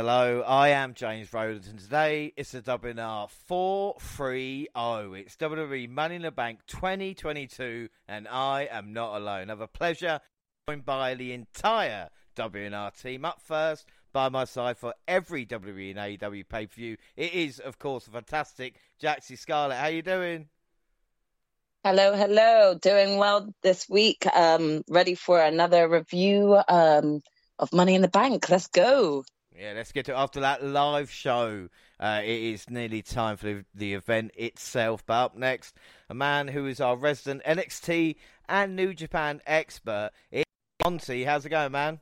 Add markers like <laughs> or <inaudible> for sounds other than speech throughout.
Hello. I am James Rowland, and today it's the WNR 430. It's WWE Money in the Bank 2022, and I am not alone. I have a pleasure joined by the entire WNR team. Up first, by my side for every WWE and AEW pay per view. It is, of course, a fantastic Jaxie Scarlett. How are you doing? Hello, hello. Doing well this week. Um, ready for another review um, of Money in the Bank. Let's go. Yeah, let's get to after that live show. Uh, it is nearly time for the, the, event itself. But up next, a man who is our resident NXT and New Japan expert, it's Monty. How's it going, man?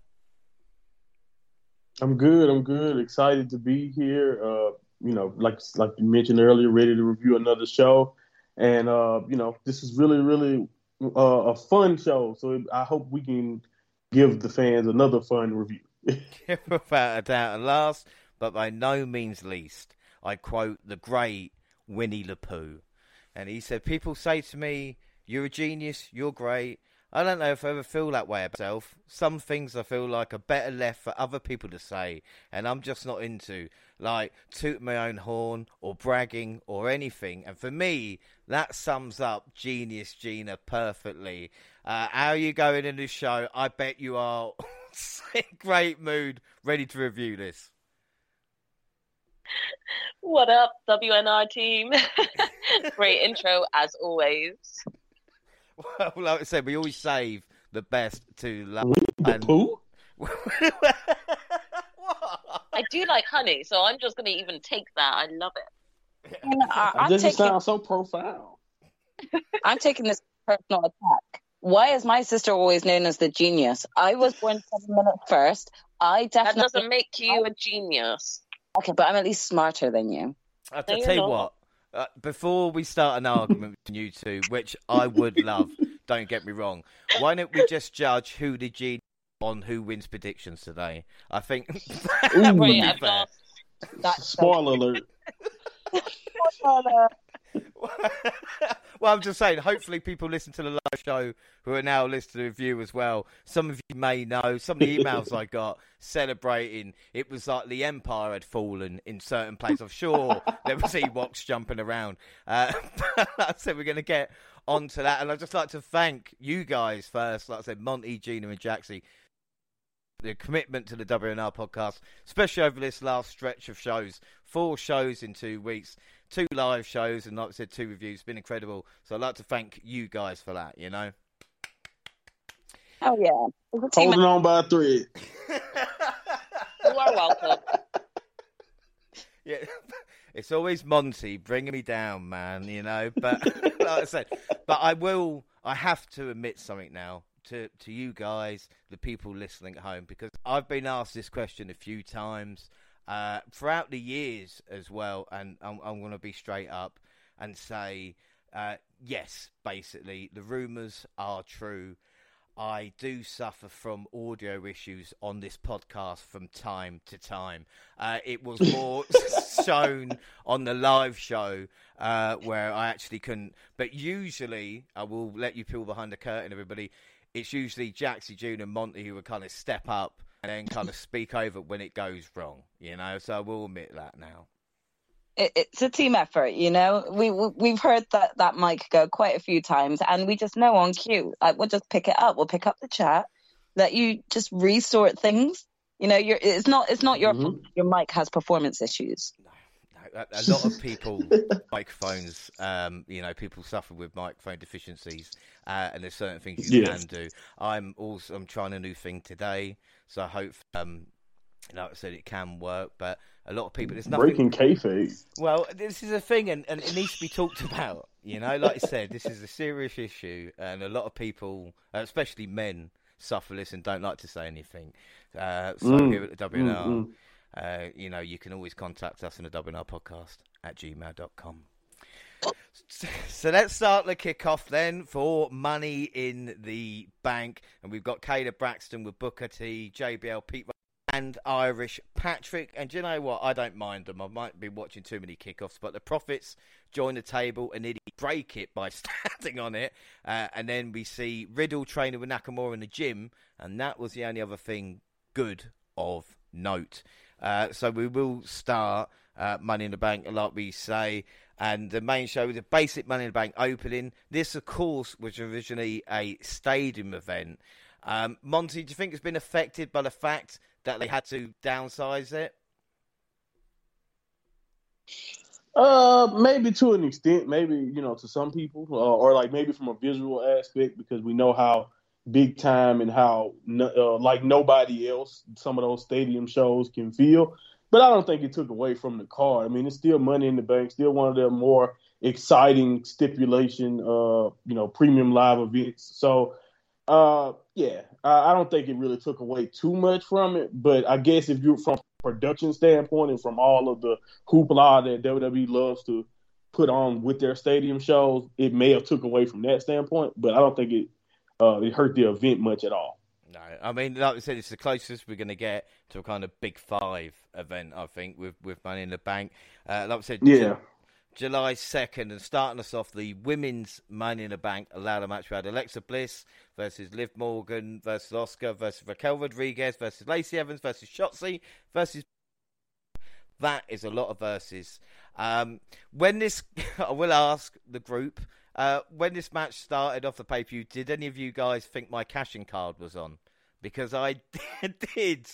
I'm good. I'm good. Excited to be here. Uh, you know, like like you mentioned earlier, ready to review another show, and uh, you know, this is really, really uh, a fun show. So I hope we can give the fans another fun review. <laughs> Without a doubt. And last, but by no means least, I quote the great Winnie the Pooh. And he said, People say to me, You're a genius, you're great. I don't know if I ever feel that way about myself. Some things I feel like are better left for other people to say, and I'm just not into, like toot my own horn or bragging or anything. And for me, that sums up Genius Gina perfectly. Uh, how are you going in this show? I bet you are <laughs> great mood, ready to review this. What up, WNR team? <laughs> Great intro as always. Well, like I said, we always save the best to love. And... <laughs> Who? I do like honey, so I'm just going to even take that. I love it. I, it doesn't taking... sound so profound. I'm taking this personal attack why is my sister always known as the genius? I was born <laughs> seven minutes first. I definitely. That doesn't make you a genius. Okay, but I'm at least smarter than you. I'll no, tell you not. what. Uh, before we start an argument with you two, which I would love, <laughs> don't get me wrong, why don't we just judge who the genius on who wins predictions today? I think <laughs> that would be fair. Spoiler alert. <laughs> well, I'm just saying, hopefully people listen to the live show who are now listening to review as well. Some of you may know some of the emails I got celebrating it was like the empire had fallen in certain places. I'm sure there was Ewoks jumping around. Uh, <laughs> so we're going to get onto that. And I'd just like to thank you guys first, like I said, Monty, Gina, and Jaxie the commitment to the WNR podcast, especially over this last stretch of shows. Four shows in two weeks, two live shows, and like I said, two reviews. It's been incredible. So I'd like to thank you guys for that, you know? Oh, yeah. Holding on by a thread. <laughs> you are welcome. Yeah. <laughs> It's always Monty bringing me down, man, you know. But <laughs> like I said, but I will, I have to admit something now to, to you guys, the people listening at home, because I've been asked this question a few times uh, throughout the years as well, and I'm, I'm going to be straight up and say uh, yes, basically, the rumours are true. I do suffer from audio issues on this podcast from time to time. Uh, it was more <laughs> shown on the live show uh, where I actually couldn't. But usually, I will let you peel behind the curtain, everybody it's usually Jaxie, June, and Monty who would kind of step up and then kind of speak over when it goes wrong, you know. So I will admit that now. it's a team effort, you know. We we've heard that that mic go quite a few times, and we just know on cue. Like we'll just pick it up. We'll pick up the chat. Let you just resort things. You know, you're it's not it's not your mm-hmm. your mic has performance issues a, a lot of people <laughs> microphones. Um, you know, people suffer with microphone deficiencies, uh, and there's certain things you can do. I'm also I'm trying a new thing today, so I hope. Um, like I said, it can work, but a lot of people there's nothing breaking kayfabe. Well, this is a thing, and, and it needs to be talked about. You know, like I said, this is a serious issue, and a lot of people, especially men, suffer this and don't like to say anything. Uh, so mm. here at the WNR. Mm, mm uh, you know, you can always contact us in the WNR podcast at gmail.com. So let's start the kickoff then for Money in the Bank. And we've got Kayla Braxton with Booker T, JBL, Pete and Irish Patrick. And you know what? I don't mind them. I might be watching too many kickoffs, but the Profits join the table and nearly break it by <laughs> standing on it. Uh, and then we see Riddle training with Nakamura in the gym. And that was the only other thing good of note. Uh, so we will start uh, Money in the Bank, like we say, and the main show the basic Money in the Bank opening. This, of course, was originally a stadium event. Um, Monty, do you think it's been affected by the fact that they had to downsize it? Uh, maybe to an extent, maybe you know, to some people, uh, or like maybe from a visual aspect, because we know how big time and how uh, like nobody else some of those stadium shows can feel. But I don't think it took away from the card. I mean, it's still Money in the Bank, still one of the more exciting stipulation, uh, you know, premium live events. So, uh, yeah, I, I don't think it really took away too much from it. But I guess if you're from production standpoint and from all of the hoopla that WWE loves to put on with their stadium shows, it may have took away from that standpoint. But I don't think it uh, it hurt the event much at all. No, I mean, like I said, it's the closest we're going to get to a kind of big five event, I think, with, with Money in the Bank. Uh, like I said, yeah. July 2nd, and starting us off, the women's Money in the Bank ladder match. We had Alexa Bliss versus Liv Morgan versus Asuka versus Raquel Rodriguez versus Lacey Evans versus Shotzi versus. That is a lot of verses. Um, when this, <laughs> I will ask the group uh, when this match started off the pay per view, did any of you guys think my cashing card was on? Because I <laughs> did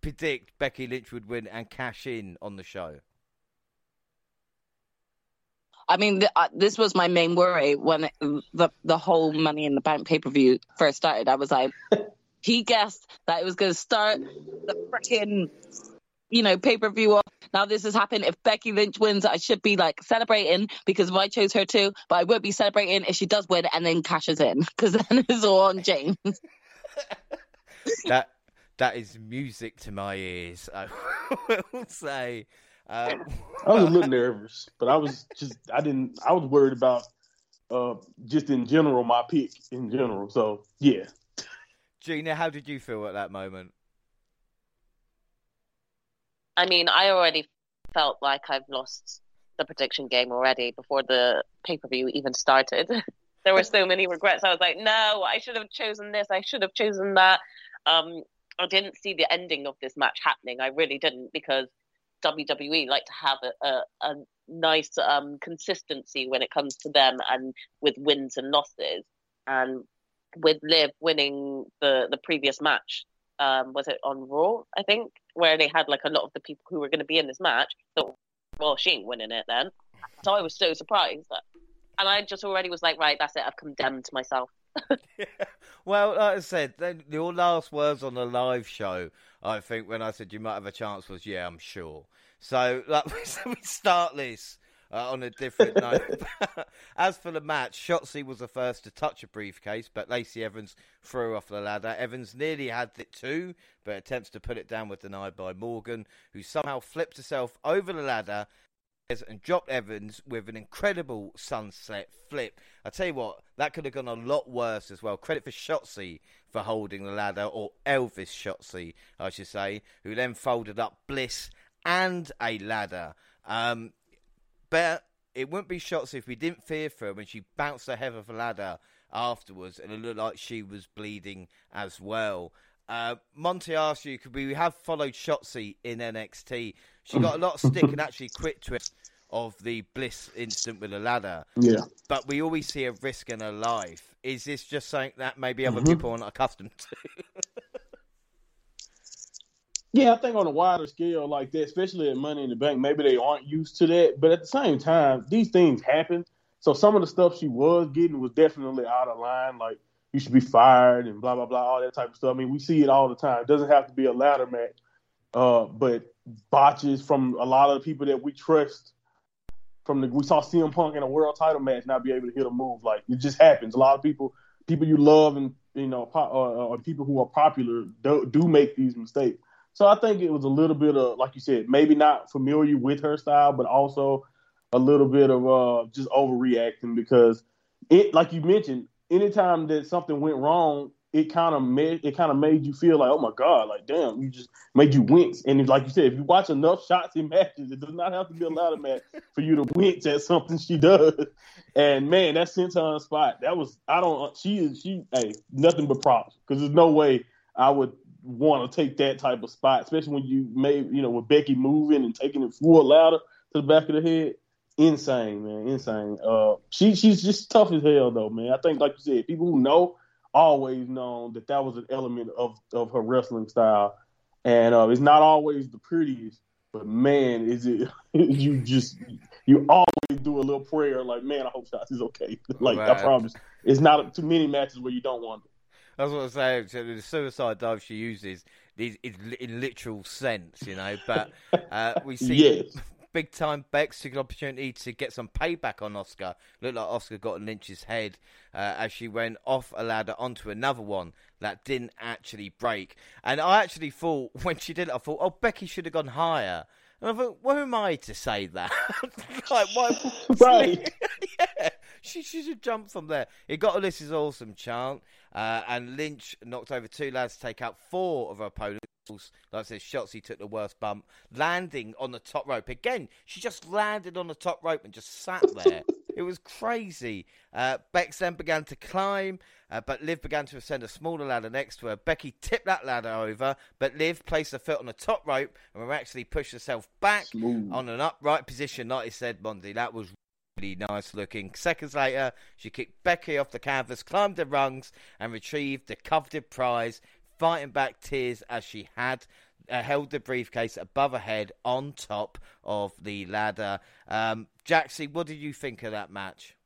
predict Becky Lynch would win and cash in on the show. I mean, th- uh, this was my main worry when it, the the whole Money in the Bank pay per view first started. I was like, <laughs> he guessed that it was going to start the freaking you know, pay per view. Now this has happened. If Becky Lynch wins, I should be like celebrating because I chose her too. But I won't be celebrating if she does win and then cashes in because <laughs> then it's all on James. <laughs> that that is music to my ears. I <laughs> will say. Uh, I was a little nervous, but I was just I didn't I was worried about uh, just in general my pick in general. So yeah. Gina, how did you feel at that moment? I mean, I already felt like I've lost the prediction game already before the pay per view even started. <laughs> there were so many regrets. I was like, no, I should have chosen this. I should have chosen that. Um, I didn't see the ending of this match happening. I really didn't because WWE like to have a, a, a nice um, consistency when it comes to them and with wins and losses. And with Liv winning the, the previous match, um, was it on Raw? I think where they had like a lot of the people who were going to be in this match. Thought, well, she ain't winning it then. So I was so surprised, that, and I just already was like, right, that's it. I've condemned myself. yeah. <laughs> <laughs> Well, like I said, then your last words on the live show, I think, when I said you might have a chance, was yeah, I'm sure. So, like, <laughs> we start this uh, on a different <laughs> note. <laughs> As for the match, Shotzi was the first to touch a briefcase, but Lacey Evans threw off the ladder. Evans nearly had it too, but attempts to put it down were denied by Morgan, who somehow flipped herself over the ladder and dropped Evans with an incredible sunset flip. I tell you what, that could have gone a lot worse as well. Credit for Shotzi for holding the ladder, or Elvis Shotzi, I should say, who then folded up Bliss and a ladder. Um, but it wouldn't be Shotzi if we didn't fear for her when she bounced her head off the ladder afterwards and it looked like she was bleeding as well. Uh, Monty asked you, could we have followed Shotzi in NXT? She got a lot of stick and actually quit twist of the Bliss incident with the ladder. Yeah. But we always see a risk in her life. Is this just something that maybe other mm-hmm. people aren't accustomed to? <laughs> Yeah, I think on a wider scale like that, especially at Money in the Bank, maybe they aren't used to that. But at the same time, these things happen. So some of the stuff she was getting was definitely out of line. Like you should be fired and blah blah blah, all that type of stuff. I mean, we see it all the time. It doesn't have to be a ladder match, uh, but botches from a lot of the people that we trust. From the we saw CM Punk in a world title match not be able to hit a move. Like it just happens. A lot of people, people you love and you know, po- uh, uh, people who are popular do, do make these mistakes. So I think it was a little bit of, like you said, maybe not familiar with her style, but also a little bit of uh, just overreacting because it, like you mentioned, anytime that something went wrong, it kind of made it kind of made you feel like, oh my god, like damn, you just made you wince. And like you said, if you watch enough Shotzi matches, it does not have to be a lot of match for you to wince at something she does. And man, that sent senton spot, that was I don't she is she hey nothing but props because there's no way I would want to take that type of spot, especially when you made you know with Becky moving and taking it full louder to the back of the head. Insane, man, insane. Uh, she she's just tough as hell though, man. I think like you said, people who know always known that that was an element of of her wrestling style, and uh, it's not always the prettiest, but man, is it <laughs> you just you always do a little prayer like, man, I hope Shotzi's okay. <laughs> like right. I promise, it's not too many matches where you don't want it. That's what I'm saying. So the suicide dive she uses is, is in literal sense, you know. But uh, we <laughs> see yes. big time Bex took an opportunity to get some payback on Asuka. Looked like Asuka got a Lynch's head uh, as she went off a ladder onto another one that didn't actually break. And I actually thought <laughs> when she did it, I thought, oh, Becky should have gone higher. And I thought, where am I to say that? <laughs> like, why? right. yeah, she, should jump from there. It got a "This is awesome" chant, uh, and Lynch knocked over two lads to take out four of her opponents. Like I said, Shotzi took the worst bump, landing on the top rope. Again, she just landed on the top rope and just sat there. it was crazy. Uh, Bex then began to climb, uh, but Liv began to ascend a smaller ladder next to her. Becky tipped that ladder over, but Liv placed her foot on the top rope and actually pushed herself back Smooth. on an upright position. Like I said, Monty, that was really nice looking. Seconds later, she kicked Becky off the canvas, climbed the rungs, and retrieved the coveted prize fighting back tears as she had uh, held the briefcase above her head on top of the ladder. Um, Jaxie, what did you think of that match?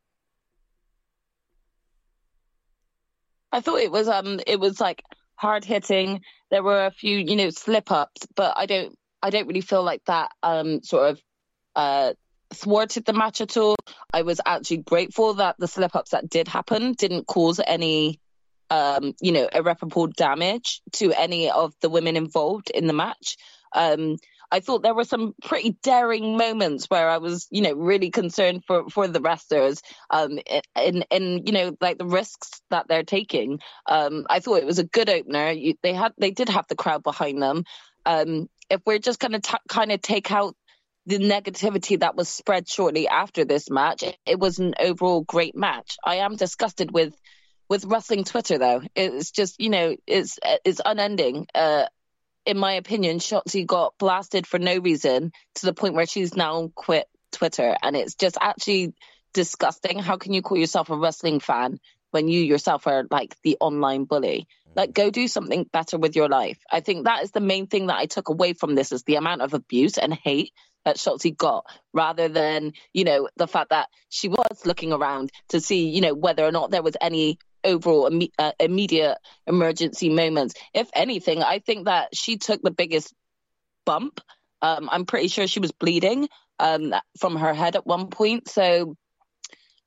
I thought it was um it was like hard hitting. There were a few you know slip ups, but I don't I don't really feel like that um sort of uh thwarted the match at all. I was actually grateful that the slip ups that did happen didn't cause any um, you know, irreparable damage to any of the women involved in the match. Um, I thought there were some pretty daring moments where I was, you know, really concerned for for the wrestlers, um, in in you know like the risks that they're taking. Um, I thought it was a good opener. You, they had they did have the crowd behind them. Um, if we're just going to kind of take out the negativity that was spread shortly after this match, it, was an overall great match. I am disgusted with with wrestling Twitter though. It's just you know it's it's unending. Uh, in my opinion, Shotzi got blasted for no reason to the point where she's now quit Twitter, and it's just actually disgusting. How can you call yourself a wrestling fan when you yourself are like the online bully? Like, go do something better with your life. I think that is the main thing that I took away from this is the amount of abuse and hate that Shotzi got, rather than you know the fact that she was looking around to see you know whether or not there was any overall Im- uh, immediate emergency moments. If anything, I think that she took the biggest bump. Um, I'm pretty sure she was bleeding um, from her head at one point. So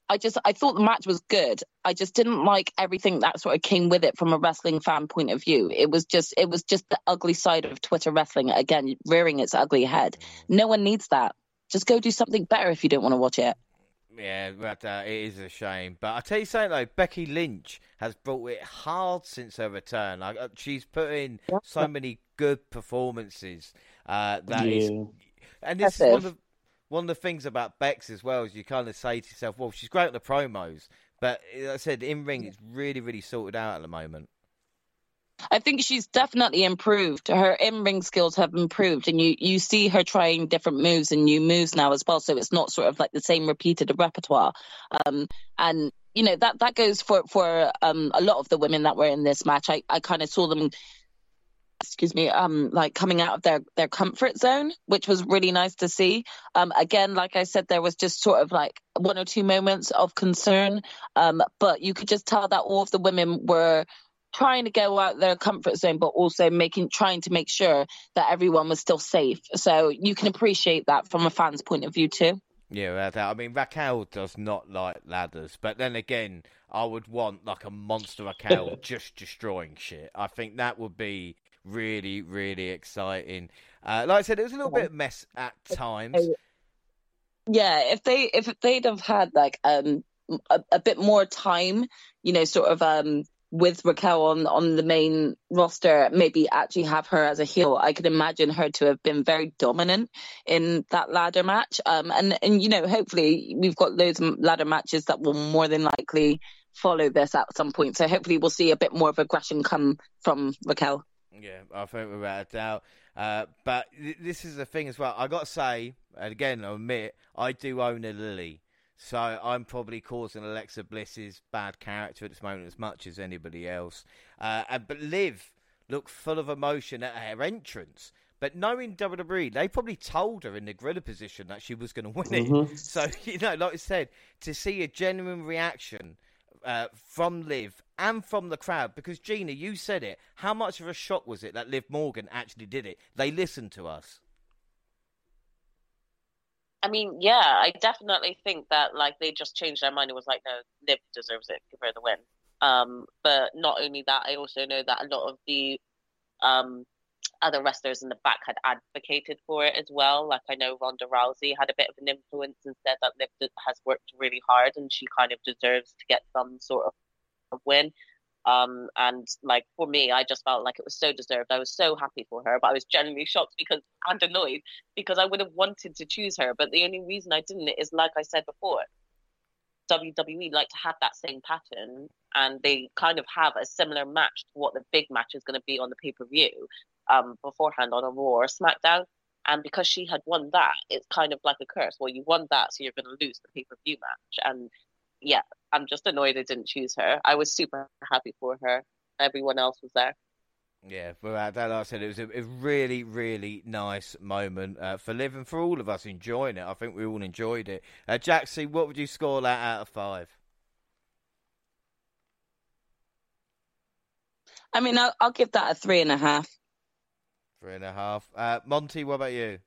I just I thought the match was good. I just didn't like everything that sort of came with it from a wrestling fan point of view. It was just it was just the ugly side of Twitter wrestling again, rearing its ugly head. No one needs that. Just go do something better if you don't want to watch it. Yeah, but uh, it is a shame. But I tell you something though, Becky Lynch has brought it hard since her return. Like uh, she's put in so many good performances. Uh, that yeah. is, and this is one of one of the things about Bex as well is you kind of say to yourself, well, she's great at the promos, but like I said, in ring, it's really, really sorted out at the moment. I think she's definitely improved. Her in ring skills have improved, and you you see her trying different moves and new moves now as well. So it's not sort of like the same repeated repertoire. Um, and you know that that goes for for um, a lot of the women that were in this match. I I kind of saw them. Excuse me, um, like coming out of their their comfort zone, which was really nice to see. Um, again, like I said, there was just sort of like one or two moments of concern, um, but you could just tell that all of the women were trying to go out their comfort zone, but also making trying to make sure that everyone was still safe. So you can appreciate that from a fan's point of view too. Yeah, I mean Raquel does not like ladders, but then again, I would want like a monster Raquel <laughs> just destroying shit. I think that would be really, really exciting. Uh, like I said, it was a little bit mess at times. Yeah, if they if they'd have had like um a, a bit more time, you know, sort of um with Raquel on on the main roster, maybe actually have her as a heel. I could imagine her to have been very dominant in that ladder match. Um, and and you know, hopefully we've got those ladder matches that will more than likely follow this at some point. So hopefully we'll see a bit more of aggression come from Raquel. Yeah, I think without a doubt. Uh, but th- this is the thing as well. I got to say, and again, I admit, I do own a Lily. So I'm probably causing Alexa Bliss's bad character at this moment as much as anybody else. Uh, and, but Liv looked full of emotion at her entrance. But knowing WWE, they probably told her in the gorilla position that she was going to win it. Mhm. <laughs> So, you know, like I said, to see a genuine reaction uh, from Liv and from the crowd, because Gina, you said it. How much of a shock was it that Liv Morgan actually did it? They listened to us. I mean, yeah, I definitely think that like they just changed their mind. It was like, no, Liv deserves it, give her the win. Um, but not only that, I also know that a lot of the um other wrestlers in the back had advocated for it as well. Like I know Ronda Rousey had a bit of an influence and said that Liv has worked really hard and she kind of deserves to get some sort of, win. Um, and like for me, I just felt like it was so deserved. I was so happy for her, but I was genuinely shocked because <laughs> and annoyed because I would have wanted to choose her. But the only reason I didn't is like I said before, WWE like to have that same pattern, and they kind of have a similar match to what the big match is going to be on the pay per view um, beforehand on a Raw or SmackDown. And because she had won that, it's kind of like a curse. Well, you won that, so you're going to lose the pay per view match. And yeah, I'm just annoyed I didn't choose her. I was super happy for her. Everyone else was there. Yeah, without that, like I said, it was a, a really, really nice moment uh, for Liv and for all of us enjoying it. I think we all enjoyed it. Uh, Jaxie, what would you score that out of five? I mean, I'll, I'll give that a three and a half. Three and a half. Uh, Monty, what about you?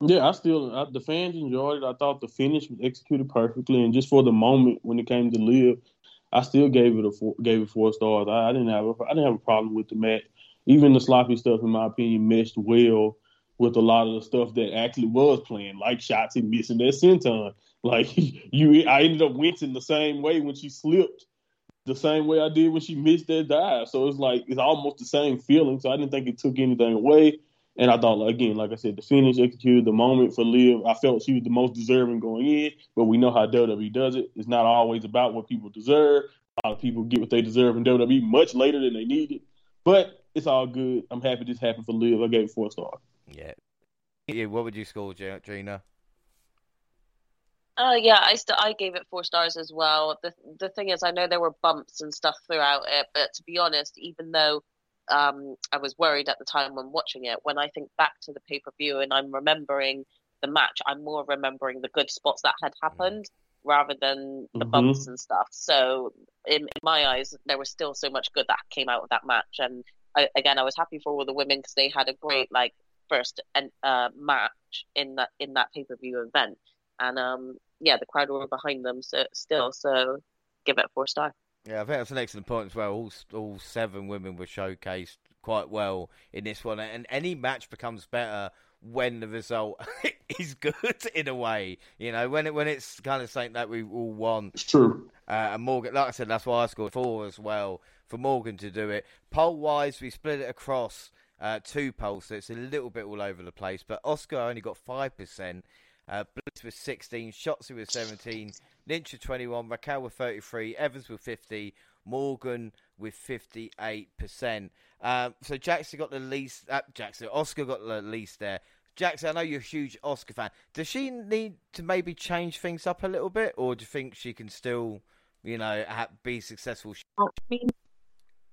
Yeah, I still I, the fans enjoyed it. I thought the finish was executed perfectly, and just for the moment when it came to live, I still gave it a four, gave it four stars. I, I didn't have a, I didn't have a problem with the match. Even the sloppy stuff, in my opinion, meshed well with a lot of the stuff that actually was playing, like Shotzi missing that senton. Like <laughs> you, I ended up wincing the same way when she slipped, the same way I did when she missed that dive. So it's like it's almost the same feeling. So I didn't think it took anything away. And I thought, again, like I said, the finish executed the moment for Liv. I felt she was the most deserving going in, but we know how WWE does it. It's not always about what people deserve. A lot of people get what they deserve in WWE much later than they need it. But it's all good. I'm happy this happened for Liv. I gave it four stars. Yeah. yeah what would you score, Gina? Oh yeah, I st- I gave it four stars as well. The the thing is, I know there were bumps and stuff throughout it, but to be honest, even though um, I was worried at the time when watching it, when I think back to the pay per view and I'm remembering the match, I'm more remembering the good spots that had happened rather than the Mhm. bumps and stuff. So in, in my eyes, there was still so much good that came out of that match, and I, again, I was happy for all the women because they had a great like first and uh, match in that in that pay per view event, and um, yeah, the crowd were behind them so, still. So give it a four star. Yeah, I think that's an excellent point as well. All all seven women were showcased quite well in this one, and any match becomes better when the result <laughs> is good <laughs> in a way. You know, when it when it's kind of something that we all want. It's true. Uh, and Morgan, like I said, that's why I scored four as well for Morgan to do it. Poll wise, we split it across uh, two polls, so it's a little bit all over the place. But Asuka only got five percent. Uh, Bliss was 16, Shotzi was 17, Lynch with 21, Raquel with 33, Evans with 50, Morgan with 58%. Um, so Jackson got the least. Uh, Jackson, Asuka got the least there. Jackson, I know you're a huge Asuka fan. Does she need to maybe change things up a little bit, or do you think she can still, you know, be successful? I mean,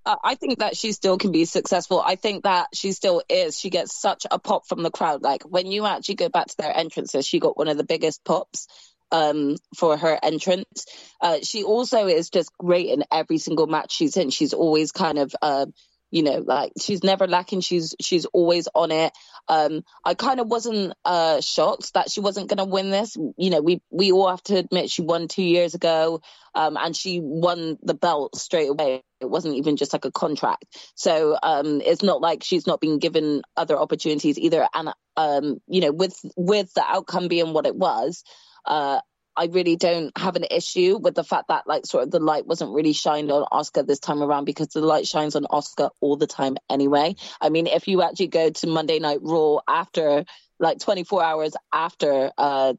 I think that she still can be successful. I think that she still is. She gets such a pop from the crowd. Like when you actually go back to their entrances, she got one of the biggest pops um, for her entrance. Uh, she also is just great in every single match she's in. She's always kind of, uh, you know, like she's never lacking. She's she's always on it. Um, I kind of wasn't uh, shocked that she wasn't going to win this. You know, we we all have to admit she won two years ago, um, and she won the belt straight away. It wasn't even just like a contract. So um, it's not like she's not been given other opportunities either. And um, you know, with with the outcome being what it was, uh, I really don't have an issue with the fact that like sort of the light wasn't really shined on Asuka this time around because the light shines on Asuka all the time anyway. I mean, if you actually go to Monday Night Raw after like 24 hours after uh,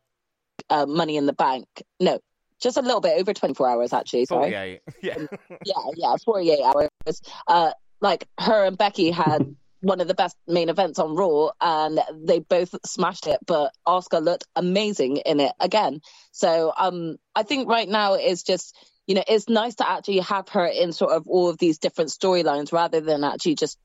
uh, Money in the Bank, no, just a little bit over 24 hours actually. Sorry. 48. Yeah. <laughs> Yeah, yeah, 48 hours. uh, like her and Becky had <laughs> one of the best main events on Raw, and they both smashed it. But Asuka looked amazing in it again. So um, I think right now is just you know it's nice to actually have her in sort of all of these different storylines rather than actually just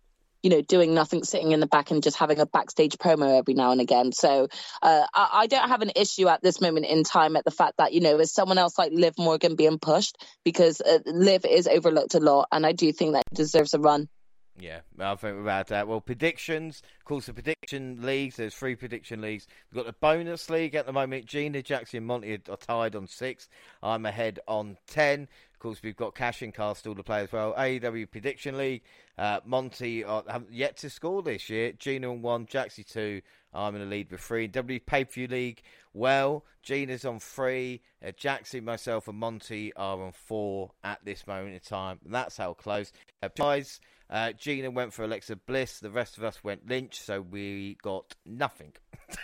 you know, doing nothing, sitting in the back and just having a backstage promo every now and again. So uh, I, I, don't have an issue at this moment in time at the fact that, you know, is someone else like Liv Morgan being pushed because uh, Liv is overlooked a lot. And I do think that deserves a run. Yeah, I think about that. Well, predictions. Of course, the prediction leagues. There's three prediction leagues. We've got the bonus league at the moment. Gina, Jackson, and Monty are tied on six. I'm ahead on ten. Of course, we've got Cash and Car still to play as well. AEW Prediction League. Uh, Monty are, haven't yet to score this year. Gina on one, Jaxie two. I'm in the lead with three. W Pay Per View League. Well, Gina's on three. Uh, Jaxie, myself, and Monty are on four at this moment in time. That's how close. Uh, guys. Uh, Gina went for Alexa Bliss. The rest of us went Lynch, so we got nothing.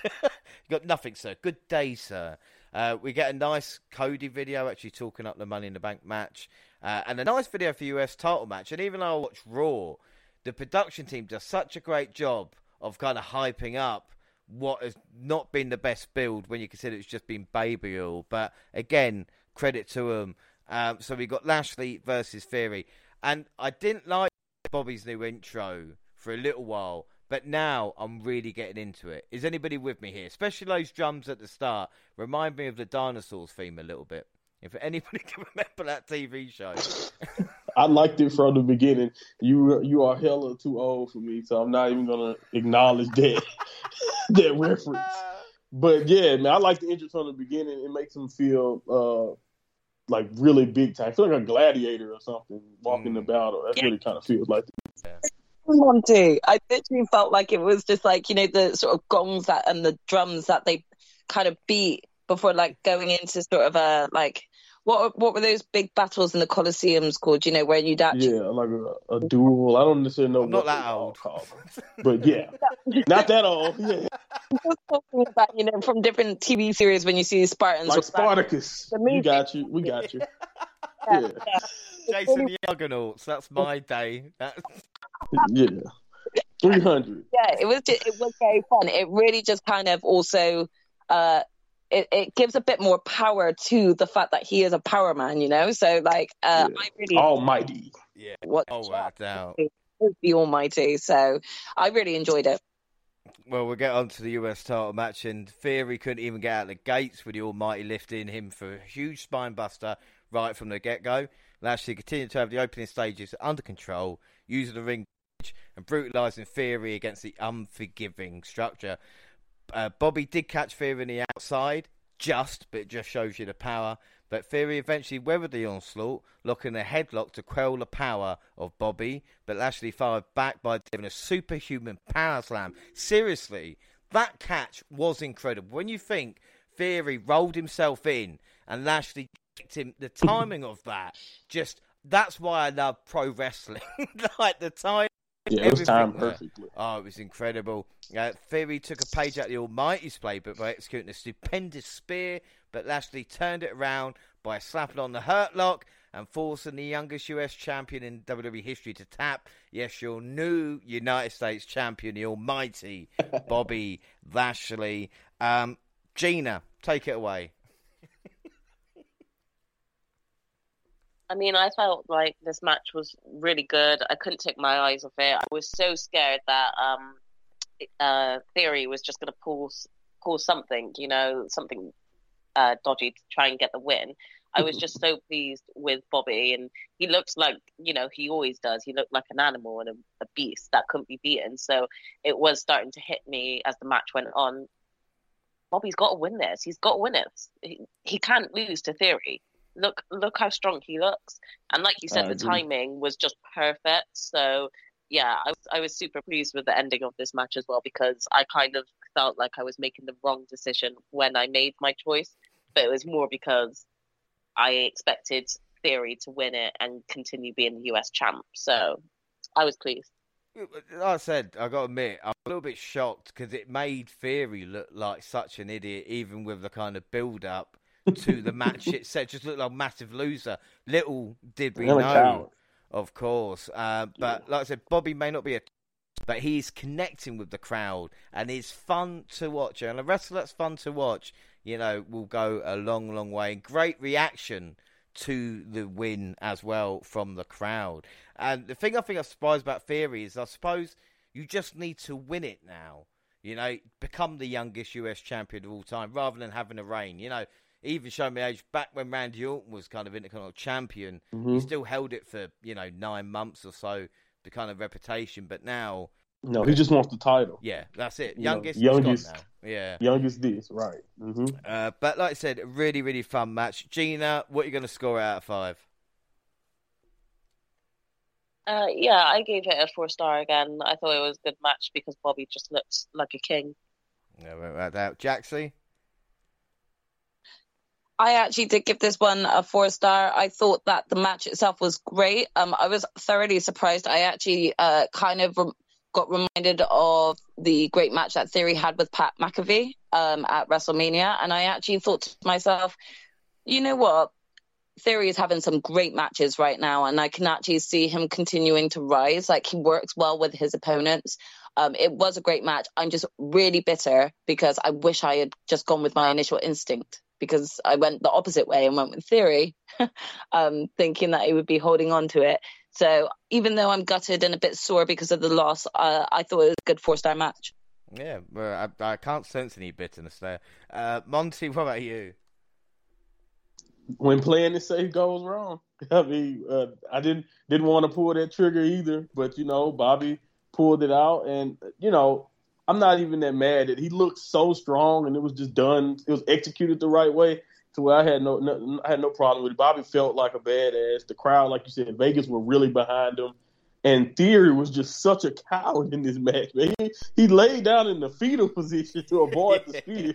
<laughs> got nothing, sir. Good day, sir. Uh, we get a nice Cody video actually talking up the Money in the Bank match, uh, and a nice video for US title match. And even though I watch Raw, the production team does such a great job of kind of hyping up what has not been the best build when you consider it's just been baby oil. But again, credit to them. Um, so we got Lashley versus Theory, and I didn't like Bobby's new intro for a little while, but now I'm really getting into it. Is anybody with me here? Especially those drums at the start remind me of the dinosaurs theme a little bit. If anybody <laughs> can remember that TV show. <laughs> I liked it from the beginning. You you are hella too old for me, so I'm not even gonna acknowledge that <laughs> that reference. But yeah, man, I like the intro from the beginning. It makes them feel uh, like really big time. I feel like a gladiator or something walking mm. the battle. That's what it kind of feels like. Yeah. Monty, I literally felt like it was just like you know the sort of gongs that and the drums that they kind of beat before like going into sort of a like what what were those big battles in the Colosseums called? You know, where you'd actually yeah, like a, a duel. I don't necessarily know. I'm not that old, but yeah, <laughs> not that old. Yeah. <laughs> Talking about you know from different TV series when you see Spartans, like Spartacus. We got you. We got you. <laughs> yeah. yeah. Jason the Argonauts. That's my day. That's... Yeah. 300. Yeah, it was just, it was very fun. It really just kind of also uh it, it gives a bit more power to the fact that he is a power man, you know. So like, uh, yeah. I really almighty. Yeah. What? Oh, wow, down. The Almighty. So I really enjoyed it. Well, we'll get on to the US title match, and Theory couldn't even get out the gates with the Almighty lifting him for a huge spine buster right from the get go. Lashley continued to have the opening stages under control, using the ring and brutalising Theory against the unforgiving structure. Uh, Bobby did catch Theory on the outside, just, but it just shows you the power. But Theory eventually weathered the onslaught, locking a headlock to quell the power of Bobby. But Lashley fired back by giving a superhuman power slam. Seriously, that catch was incredible. When you think Theory rolled himself in and Lashley kicked him, the timing of that just that's why I love pro wrestling. <laughs> like the time yeah, it was timed perfectly. Oh, it was incredible. Uh, Theory took a page out of the Almighty's playbook by executing a stupendous spear, but Lashley turned it around by slapping on the Hurt Lock and forcing the youngest US champion in WWE history to tap. Yes, your new United States champion, the Almighty <laughs> Bobby Lashley. Um, Gina, take it away. I mean, I felt like this match was really good. I couldn't take my eyes off it. I was so scared that um, uh, Theory was just going to pull pull something, you know, something uh, dodgy to try and get the win. I was just so pleased with Bobby, and he looks like you know he always does. He looked like an animal and a, a beast that couldn't be beaten. So it was starting to hit me as the match went on. Bobby's got to win this. He's got to win it. He, he can't lose to Theory look look how strong he looks. And like you said, the timing was just perfect. So yeah, I was I was super pleased with the ending of this match as well because I kind of felt like I was making the wrong decision when I made my choice, but it was more because I expected Theory to win it and continue being the US champ. So I was pleased. Like I said, I got to admit, I'm a little bit shocked because it made Theory look like such an idiot, even with the kind of build up to the match itself. Just looked like a massive loser. Little did we know. Of course, uh, but like I said, Bobby may not be a, but he's connecting with the crowd and it's fun to watch. And a wrestler that's fun to watch, you know, will go a long, long way. Great reaction to the win as well from the crowd. And the thing I think I'm surprised about Theory is I suppose you just need to win it now. You know, become the youngest US champion of all time rather than having a reign. You know, even showing me age back when Randy Orton was kind of Intercontinental champion, Mhm. he still held it for, you know, nine months or so, the kind of reputation. But now, No, he just wants the title. yeah, that's it. You know, Youngest, it's youngest. now. Yeah. Youngest this, right? hmm Uh, but like I said, really, really fun match. Gina, what are you going to score out of five? Uh, yeah, I gave it a four star again. I thought it was a good match because Bobby just looked like a king. Yeah, without doubt. Jaxie? I actually did give this one a four star. I thought that the match itself was great. Um, I was thoroughly surprised. I actually uh, kind of rem- got reminded of the great match that Theory had with Pat McAfee um, at WrestleMania, and I actually thought to myself, you know what? Theory is having some great matches right now, and I can actually see him continuing to rise. Like he works well with his opponents. Um, it was a great match. I'm just really bitter because I wish I had just gone with my initial instinct because I went the opposite way and went with Theory, <laughs> um, thinking that he would be holding on to it. So even though I'm gutted and a bit sore because of the loss, uh, I thought it was a good four star match. Yeah, well, I, I can't sense any bitterness there. Uh, Monty, what about you? When playing it safe goes wrong. <laughs> I mean, uh, I didn't didn't want to pull that trigger either, but you know, Bobby pulled it out, and you know, I'm not even that mad that he looked so strong, and it was just done. It was executed the right way to where I had no, no I had no problem with it. Bobby felt like a badass. The crowd, like you said, Vegas were really behind him. And Theory was just such a coward in this match, man. He, he laid down in the fetal position to avoid the <laughs> spear,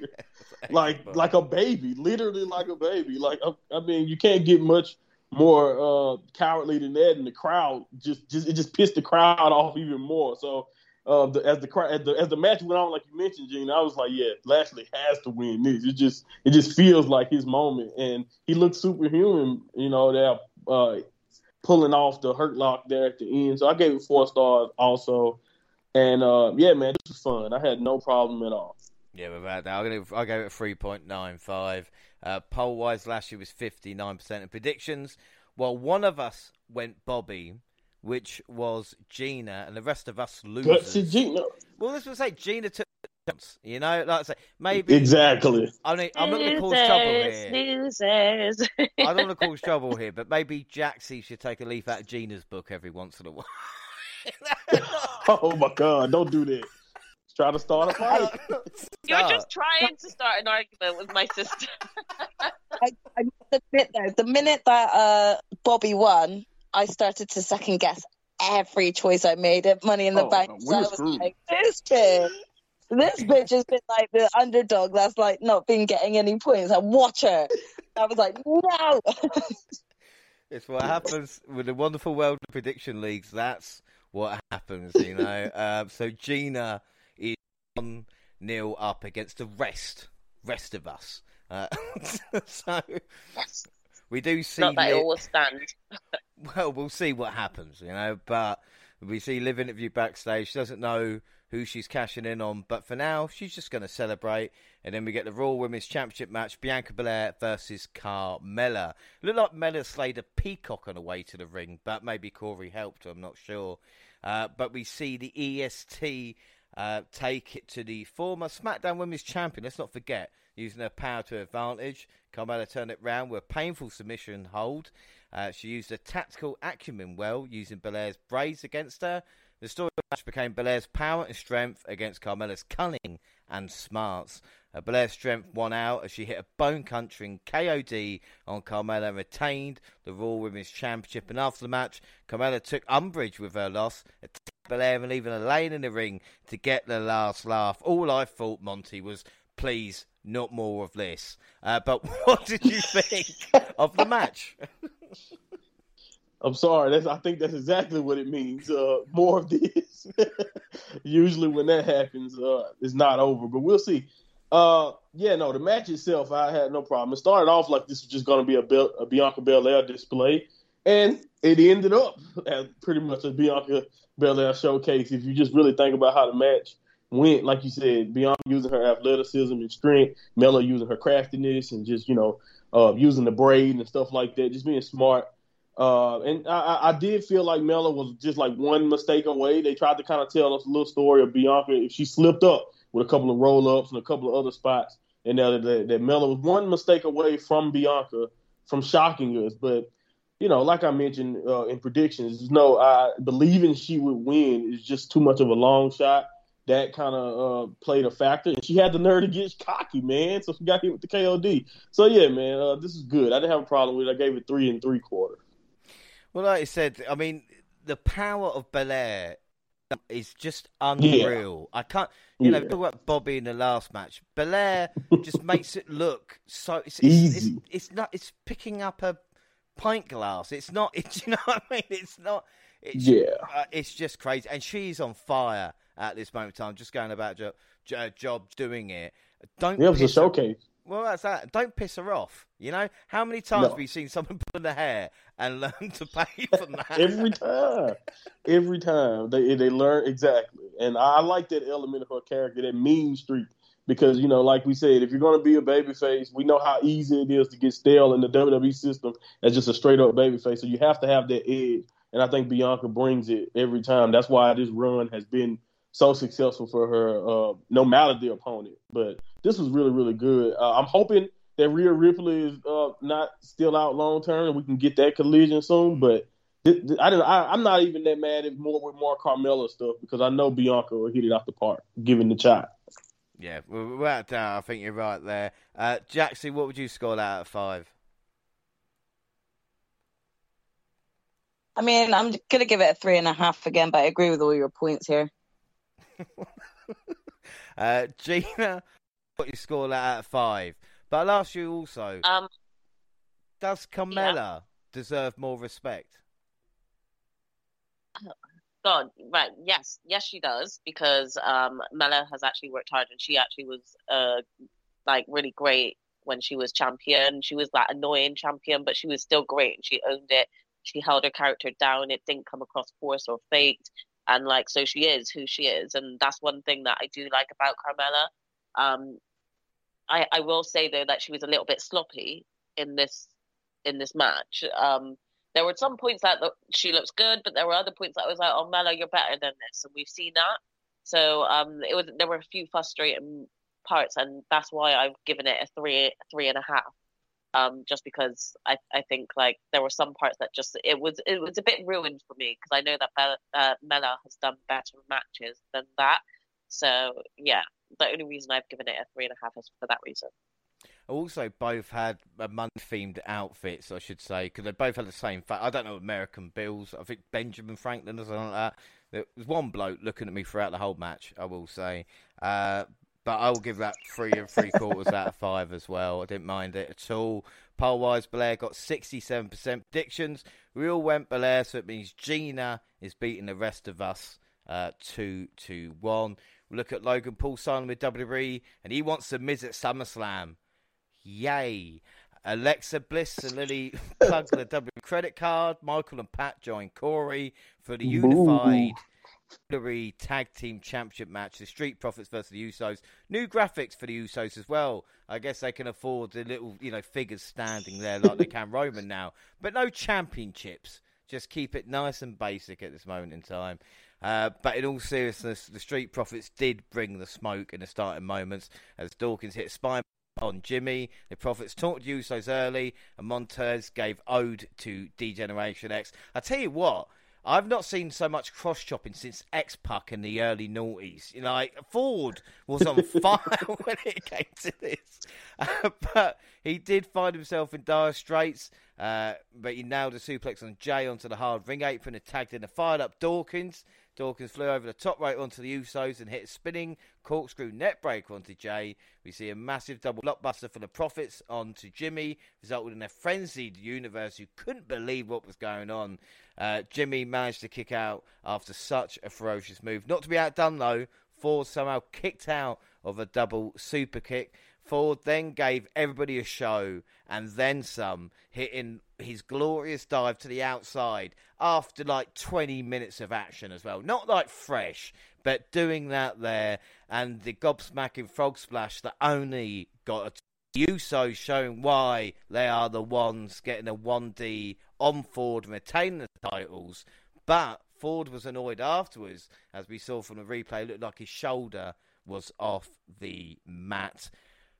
like like a baby, literally like a baby. Like I, I mean, you can't get much more uh, cowardly than that, and the crowd just just it just pissed the crowd off even more. So uh, the, as the as the, as the match went on, like you mentioned, Gene, I was like, yeah, Lashley has to win this. It just it just feels like his moment, and he looked superhuman. You know, that uh, pulling off the hurt lock there at the end. So I gave it four stars also. And uh, yeah, man, this was fun. I had no problem at all. Yeah, without that, I'm gonna, I gave it three point nine five. Uh, poll wise, Lashley was fifty nine percent of predictions. while one of us went Bobby, which was Gina, and the rest of us Gutsy losers. Gina. Well, this was say Gina took the chance. You know, like I say, maybe Exactly. I mean, I'm not going to cause trouble here. losers. I don't want to cause <laughs> trouble here, but maybe Jaxie should take a leaf out of Gina's book every once in a while. <laughs> oh my God! Don't do that. Try to start a <laughs> fight. You're Stop. just trying to start an argument with my sister. I, I must admit though, the minute that uh, Bobby won, I started to second guess every choice I made at Money in the Oh, Bank. no, So I was screwed. like, this bitch, this bitch has been like the underdog that's like not been getting any points. I watch her. I was like, no. <laughs> It's what happens with the wonderful world of prediction leagues. That's what happens, you know. <laughs> um, so Gina is one nil up against the rest, rest of us. Uh, <laughs> so yes. We do see. Not that it Liv- will stand. <laughs> well, we'll see what happens, you know. But we see Liv interview backstage. She doesn't know who she's cashing in on, but for now, she's just going to celebrate. And then we get the Raw Women's Championship match: Bianca Belair versus Carmella. Looked like Mella slayed a peacock on the way to the ring, but maybe Corey helped. I'm not sure. Uh, but we see the EST uh, take it to the former SmackDown Women's Champion. Let's not forget, using her power to advantage. Carmella turned it round with a painful submission hold. Uh, she used her tactical acumen well, using Belair's braids against her. The story of the match became Belair's power and strength against Carmella's cunning and smarts. Uh, Belair's strength won out as she hit a bone countering KOD on Carmella and retained the Raw Women's Championship. And after the match, Carmella took umbrage with her loss, attacked Belair and leaving her laying in the ring to get the last laugh. All I thought, Monty, was please, not more of this. Uh, but <laughs> what did you think of the match? I'm sorry. That's I think that's exactly what it means. Uh, more of this. <laughs> Usually, when that happens, uh, it's not over, but we'll see. Uh, yeah, no, the match itself, I had no problem. It started off like this was just going to be a, Bel- a Bianca Belair display, And it ended up as pretty much a Bianca Belair showcase. If you just really think about how the match went, like you said, Bianca using her athleticism and strength, Mela using her craftiness and just, you know, uh, using the braid and stuff like that, just being smart. Uh, and I, I did feel like Mela was just like one mistake away. They tried to kind of tell us a little story of Bianca if she slipped up with a couple of roll ups and a couple of other spots, and that, that, that Mela was one mistake away from Bianca from shocking us. But you know, like I mentioned uh, in predictions, no, I believing she would win is just too much of a long shot. That kind of uh, played a factor, and she had the nerve to get cocky, man. So she got hit with the KOD. So yeah, man, uh, this is good. I didn't have a problem with it. I gave it three and three quarters. Well, like I said, I mean, the power of Belair is just unreal. Yeah. I can't, you know, talk about Bobby in the last match. Belair just <laughs> makes it look so it's, easy. It's, it's, not. It's picking up a pint glass. It's not. <laughs> It's you know what I mean. It's not. It's, yeah. Uh, it's just crazy, and she's on fire at this moment in time. Just going about job, uh, job doing it. Don't. Yeah, it was a showcase. Her, well, that's that. Don't piss her off. You know, how many times no. have you seen someone <laughs> pull their hair and learn to pay from <laughs> that? Every time, every time they they learn exactly. And I like that element of her character, that mean streak, because you know, like we said, if you're going to be a babyface, we know how easy it is to get stale in the WWE system as just a straight up babyface. So you have to have that edge, and I think Bianca brings it every time. That's why this run has been so successful for her, uh, no matter the opponent. But this was really, really good. Uh, I'm hoping that Rhea Ripley is uh, not still out long term and we can get that collision soon. But th- th- I, I, am not even that mad at more with more Carmella stuff because I know Bianca will hit it off the park, given the shot. Yeah, without doubt, I think you're right there. Uh, Jaxie, what would you score out of five? I mean, I'm going to give it a three and a half again, but I agree with all your points here. <laughs> uh, Gina, what you score that out of five? But I'll ask you also: um, Does Carmella yeah. deserve more respect? God, right? Yes, yes, she does because um, Mela has actually worked hard, and she actually was uh, like really great when she was champion. She was that annoying champion, but she was still great, and she owned it. She held her character down. It didn't come across forced or faked and like so she is who she is and that's one thing that i do like about carmella um i i will say though that she was a little bit sloppy in this in this match. Um there were some points that she looks good but there were other points that i was like oh mella you're better than this and we've seen that. So um it was there were a few frustrating parts and that's why i've given it a three three and a half um, just because I, I think like there were some parts that just it was it was a bit ruined for me because I know that Bella, uh, Mela has done better matches than that. So yeah, the only reason I've given it a three and a half is for that reason. Also, both had a month themed outfits, I should say, because they both had the same. Fa- I don't know American Bills. I think Benjamin Franklin or something like that. There was one bloke looking at me throughout the whole match. I will say, uh, but I will give that three and three quarters out of five as well. I didn't mind it at all. Poll wise, Blair got 67% predictions. We all went Blair, so it means Gina is beating the rest of us uh, 2 to 1. We look at Logan Paul signing with WWE, and he wants the Miz at SummerSlam. Yay. Alexa Bliss and Lily <laughs> plug the W credit card. Michael and Pat join Corey for the unified WWE Tag Team Championship match, the Street Profits versus the Usos. New graphics for the Usos as well. I guess they can afford the little, you know, figures standing there like they can Roman now. But no championships. Just keep it nice and basic at this moment in time. Uh, but in all seriousness, the Street Profits did bring the smoke in the starting moments as Dawkins hit spine on Jimmy. The Profits talked Usos early, and Montez gave ode to D-Generation X. I tell you what, I've not seen so much cross chopping since X Pac in the early noughties. You know, like Ford was on <laughs> fire <laughs> when it came to this, uh, but he did find himself in dire straits. Uh, but he nailed a suplex on Jay onto the hard ring apron and tagged in a fired up Dawkins. Dawkins flew over the top rope onto the Usos and hit a spinning corkscrew neckbreaker onto Jay. We see a massive double blockbuster for the Profits onto Jimmy, resulting in a frenzied universe who couldn't believe what was going on. Uh, Jimmy managed to kick out after such a ferocious move. Not to be outdone though, Ford somehow kicked out of a double super kick. Ford then gave everybody a show and then some, hitting his glorious dive to the outside after like 20 minutes of action as well. Not like fresh, but doing that there and the gobsmacking frog splash that only got a Uso showing why they are the ones getting a 1D on Ford and retaining the titles. But Ford was annoyed afterwards, as we saw from the replay. It looked like his shoulder was off the mat.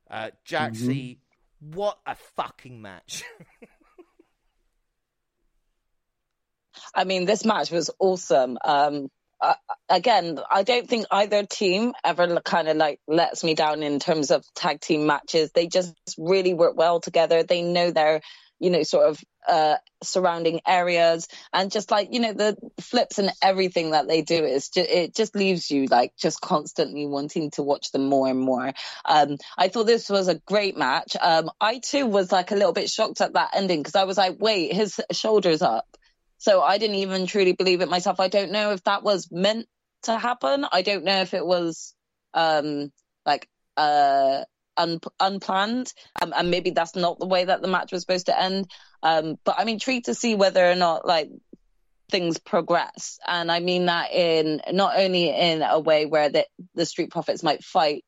Uh, Jaxie, mm-hmm. what a fucking match! <laughs> I mean, this match was awesome. Um, uh, again, I don't think either team ever kind of like lets me down in terms of tag team matches. They just really work well together. They know their, you know, sort of uh, surrounding areas and just like you know the flips and everything that they do is just, it just leaves you like just constantly wanting to watch them more and more um, i thought this was a great match um, i too was like a little bit shocked at that ending because i was like wait his shoulders up so I didn't even truly believe it myself. I don't know if that was meant to happen. I don't know if it was um like uh un- unplanned um, and maybe that's not the way that the match was supposed to end. Um but i'm intrigued to see whether or not like things progress. And i mean that in not only in a way where the, the street profits might fight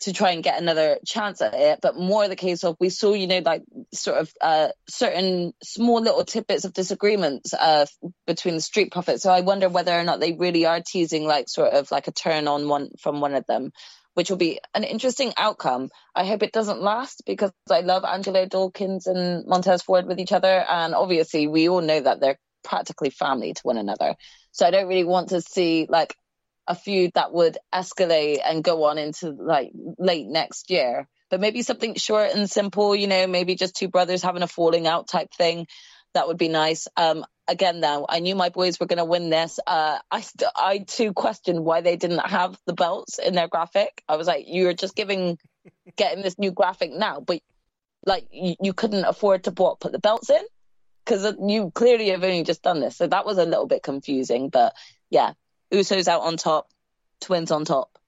to try and get another chance at it, but more the case of we saw, you know, like sort of uh, certain small little tidbits of disagreements uh, between the street profits. So I wonder whether or not they really are teasing like sort of like a turn on one from one of them, which will be an interesting outcome. I hope it doesn't last because I love Angelo Dawkins and Montez Ford with each other, and obviously we all know that they're practically family to one another. So I don't really want to see like a feud that would escalate and go on into like late next year. But maybe something short and simple, you know, maybe just two brothers having a falling out type thing. That would be nice. Um, again, though, I knew my boys were going to win this. Uh, I st- I too questioned why they didn't have the belts in their graphic. I was like, you're just giving, getting this new graphic now, but like you, you couldn't afford to what, put the belts in because you clearly have only just done this. So that was a little bit confusing. But yeah, Usos out on top, twins on top.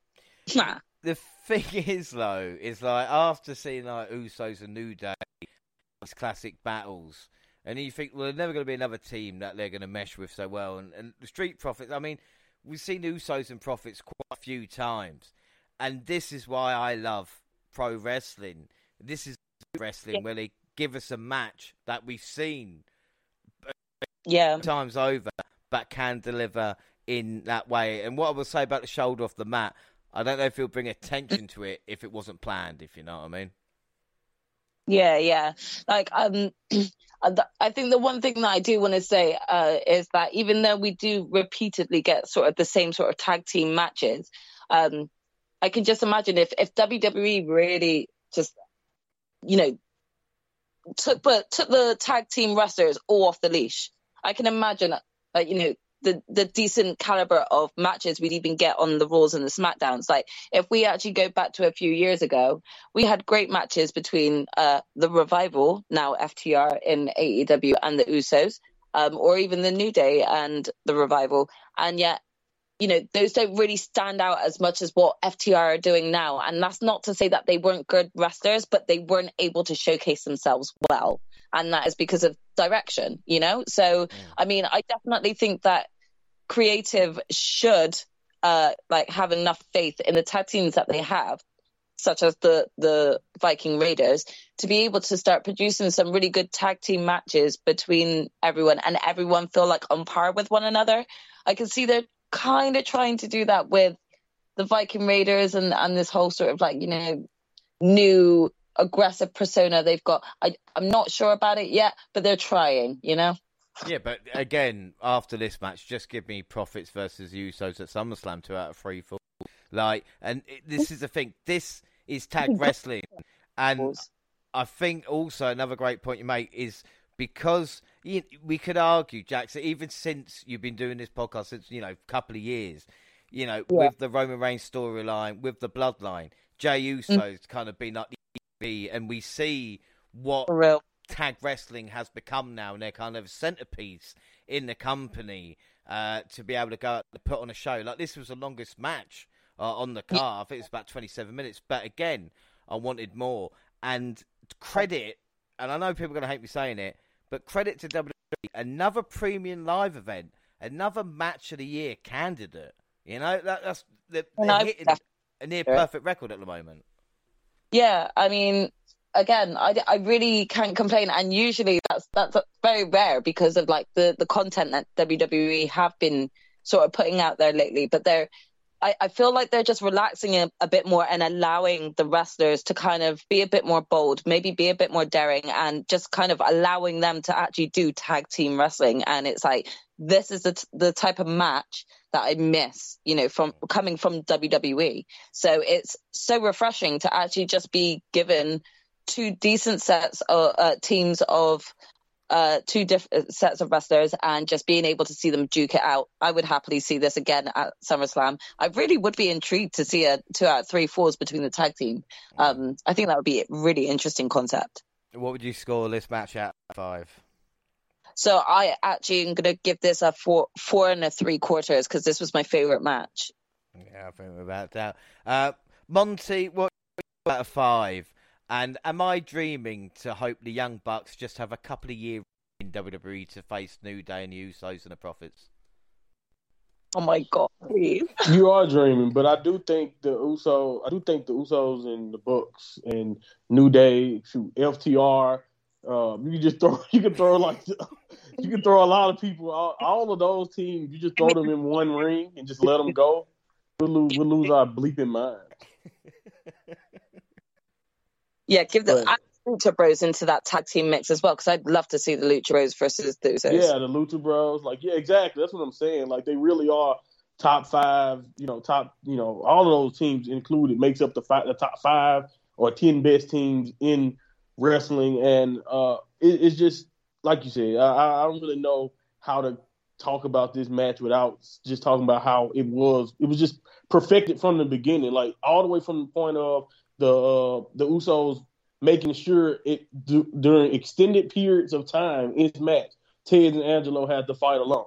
the thing <laughs> is, though, is like after seeing like Usos and New Day, these classic battles, and you think, well, there's never going to be another team that they're going to mesh with so well. And, and the Street Profits, I mean, we've seen Usos and Profits quite a few times, and this is why I love pro wrestling. This is wrestling yeah. where they give us a match that we've seen yeah times over, but can deliver in that way. And what I will say about the shoulder off the mat, I don't know if he'll bring attention to it if it wasn't planned, if you know what I mean. Yeah, yeah. Like, um, <clears throat> I think the one thing that I do want to say uh, is that even though we do repeatedly get sort of the same sort of tag team matches, um, I can just imagine if if WWE really just, you know, took but took the tag team wrestlers all off the leash. I can imagine, like you know, the the decent caliber of matches we'd even get on the Raws and the SmackDowns. Like if we actually go back to a few years ago, we had great matches between uh, the Revival, now FTR in AEW, and the Usos, um, or even the New Day and the Revival, and yet. You know, those don't really stand out as much as what FTR are doing now. And that's not to say that they weren't good wrestlers, but they weren't able to showcase themselves well and that is because of direction, you know? So, mm. I mean, I definitely think that creative should uh, like have enough faith in the tag teams that they have, such as the the Viking Raiders, to be able to start producing some really good tag team matches between everyone and everyone feel like on par with one another. I can see they're kind of trying to do that with the Viking Raiders and and this whole sort of like you know new aggressive persona they've got. I, I'm not sure about it yet, but they're trying, you know? Yeah, but again, after this match, just give me Profits versus Usos at SummerSlam two out of three. Four. Like, and it, this is the thing. This is tag <laughs> wrestling, and I think also another great point you make is because you, we could argue, Jackson, even since you've been doing this podcast since you know a couple of years, you know, yeah. with the Roman Reigns storyline, with the Bloodline, Jey mm. Uso's mm. kind of been like and we see what tag wrestling has become now, and they're kind of a centerpiece in the company uh, to be able to go to put on a show. Like this was the longest match uh, on the car. I think it was about 27 minutes. But again, I wanted more. And credit, and I know people are going to hate me saying it, but credit to WWE, another premium live event, another match of the year candidate. You know, that, that's they're, they're hitting a near perfect record at the moment. Yeah, I mean, again, I, I really can't complain. And usually that's that's very rare because of like the the content that WWE have been sort of putting out there lately. But they're I, I feel like they're just relaxing a, a bit more and allowing the wrestlers to kind of be a bit more bold, maybe be a bit more daring, and just kind of allowing them to actually do tag team wrestling. And it's like this is the t- the type of match that I miss, you know, from coming from WWE. So it's so refreshing to actually just be given two decent sets of uh, teams of uh, two different uh, sets of wrestlers and just being able to see them duke it out. I would happily see this again at SummerSlam. I really would be intrigued to see a two out of three falls between the tag team. Um, I think that would be a really interesting concept. What would you score this match at five? So I actually am going to give this a four, four and a three quarters because this was my favorite match. Yeah, I think we're about that. Uh, Monty, what about a five? And am I dreaming to hope the Young Bucks just have a couple of years in WWE to face New Day and the Usos and the Profits? Oh my god, please. <laughs> You are dreaming, but I do think the Uso I do think the Usos and the Bucks and New Day, FTR, um, you can just throw <laughs> you can throw like you can throw a lot of people all, all of those teams, you just throw them in one ring and just let them go. We'll lose, we'll lose our bleeping mind. Yeah, give the right. Lucha Bros into that tag team mix as well because I'd love to see the Lucha Bros versus the Usos. Yeah, the Lucha Bros. Like, yeah, exactly. That's what I'm saying. Like, they really are top five. You know, top. You know, all of those teams included makes up the five, the top five or ten best teams in wrestling, and uh, it, it's just like you said. I, I don't really know how to talk about this match without just talking about how it was. It was just perfected from the beginning, like all the way from the point of the uh, the Usos making sure it d- during extended periods of time in this match, Tez and Angelo had to fight alone.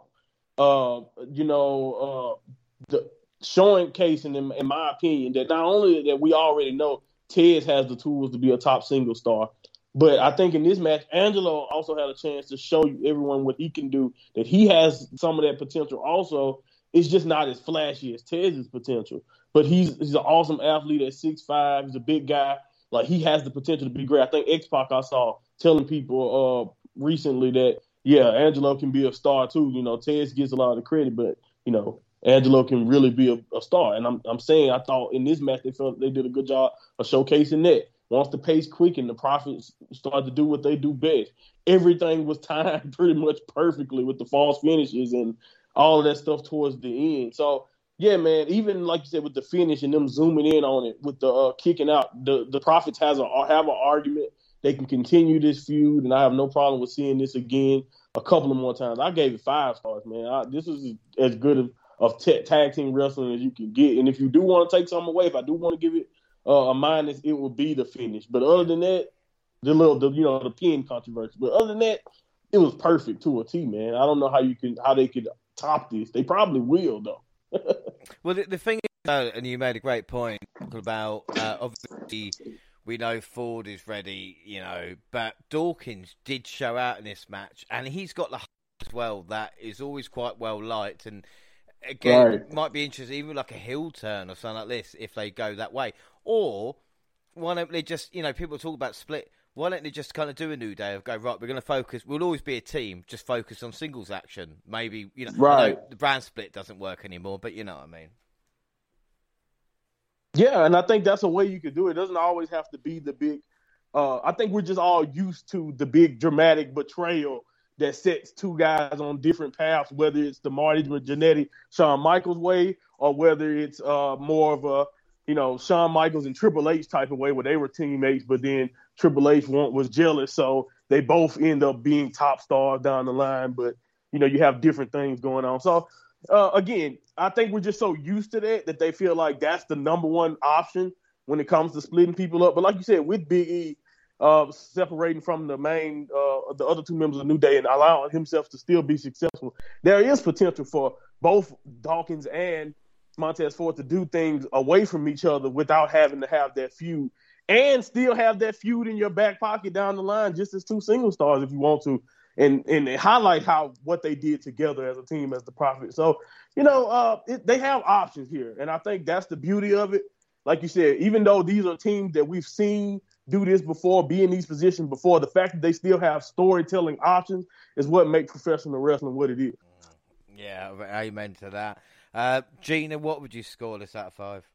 Uh, you know, uh, the showing case in, in my opinion that not only that we already know Tez has the tools to be a top single star, but I think in this match, Angelo also had a chance to show you everyone what he can do. That he has some of that potential. Also, it's just not as flashy as Tez's potential. But he's he's an awesome athlete at six five. He's a big guy. Like he has the potential to be great. I think X Pac I saw telling people uh, recently that yeah, Angelo can be a star too. You know, Tez gets a lot of the credit, but you know, Angelo can really be a, a, star. And I'm I'm saying I thought in this match they felt they did a good job of showcasing that. Once the pace quickened, the Profits started to do what they do best. Everything was <laughs> timed pretty much perfectly with the false finishes and all of that stuff towards the end. So yeah, man. Even like you said with the finish and them zooming in on it with the uh, kicking out, the the Profits has a have an argument. They can continue this feud, and I have no problem with seeing this again a couple of more times. I gave it five stars, man. I, this is as good of, t- tag team wrestling as you can get. And if you do want to take something away, if I do want to give it uh, a minus, it would be the finish. But other than that, the little, the, you know, the pin controversy. But other than that, it was perfect to a T, man. I don't know how you can how they could top this. They probably will though. <laughs> well, the, the, thing is, uh, and you made a great point about uh, obviously we know Ford is ready, you know, but Dawkins did show out in this match, and he's got the as well that is always quite well liked, and again right. might be interesting, even like a heel turn or something like this if they go that way, or why don't they just, you know, people talk about split why don't they just kind of do a new day of go right? We're going to focus. We'll always be a team. Just focus on singles action. Maybe you know, right? the brand split doesn't work anymore, but you know what I mean. Yeah, and I think that's a way you could do it. It doesn't always have to be the big. Uh, I think we're just all used to the big dramatic betrayal that sets two guys on different paths, whether it's the Marty Jannetty, Shawn Michaels way, or whether it's uh, more of a you know, Shawn Michaels and Triple H type of way where they were teammates, but then Triple H was jealous, so they both end up being top stars down the line. But you know, you have different things going on. So uh, again, I think we're just so used to that that they feel like that's the number one option when it comes to splitting people up. But like you said, with Big E uh, separating from the main, uh, the other two members of New Day and allowing himself to still be successful, there is potential for both Dawkins and Montez Ford to do things away from each other without having to have that feud and still have that feud in your back pocket down the line, just as two single stars if you want to, and and highlight how what they did together as a team as the Profit. So you know, uh, it, they have options here, and I think that's the beauty of it. Like you said, even though these are teams that we've seen do this before, be in these positions before, the fact that they still have storytelling options is what makes professional wrestling what it is. Yeah, amen to that. Uh, Gina, what would you score this out of five?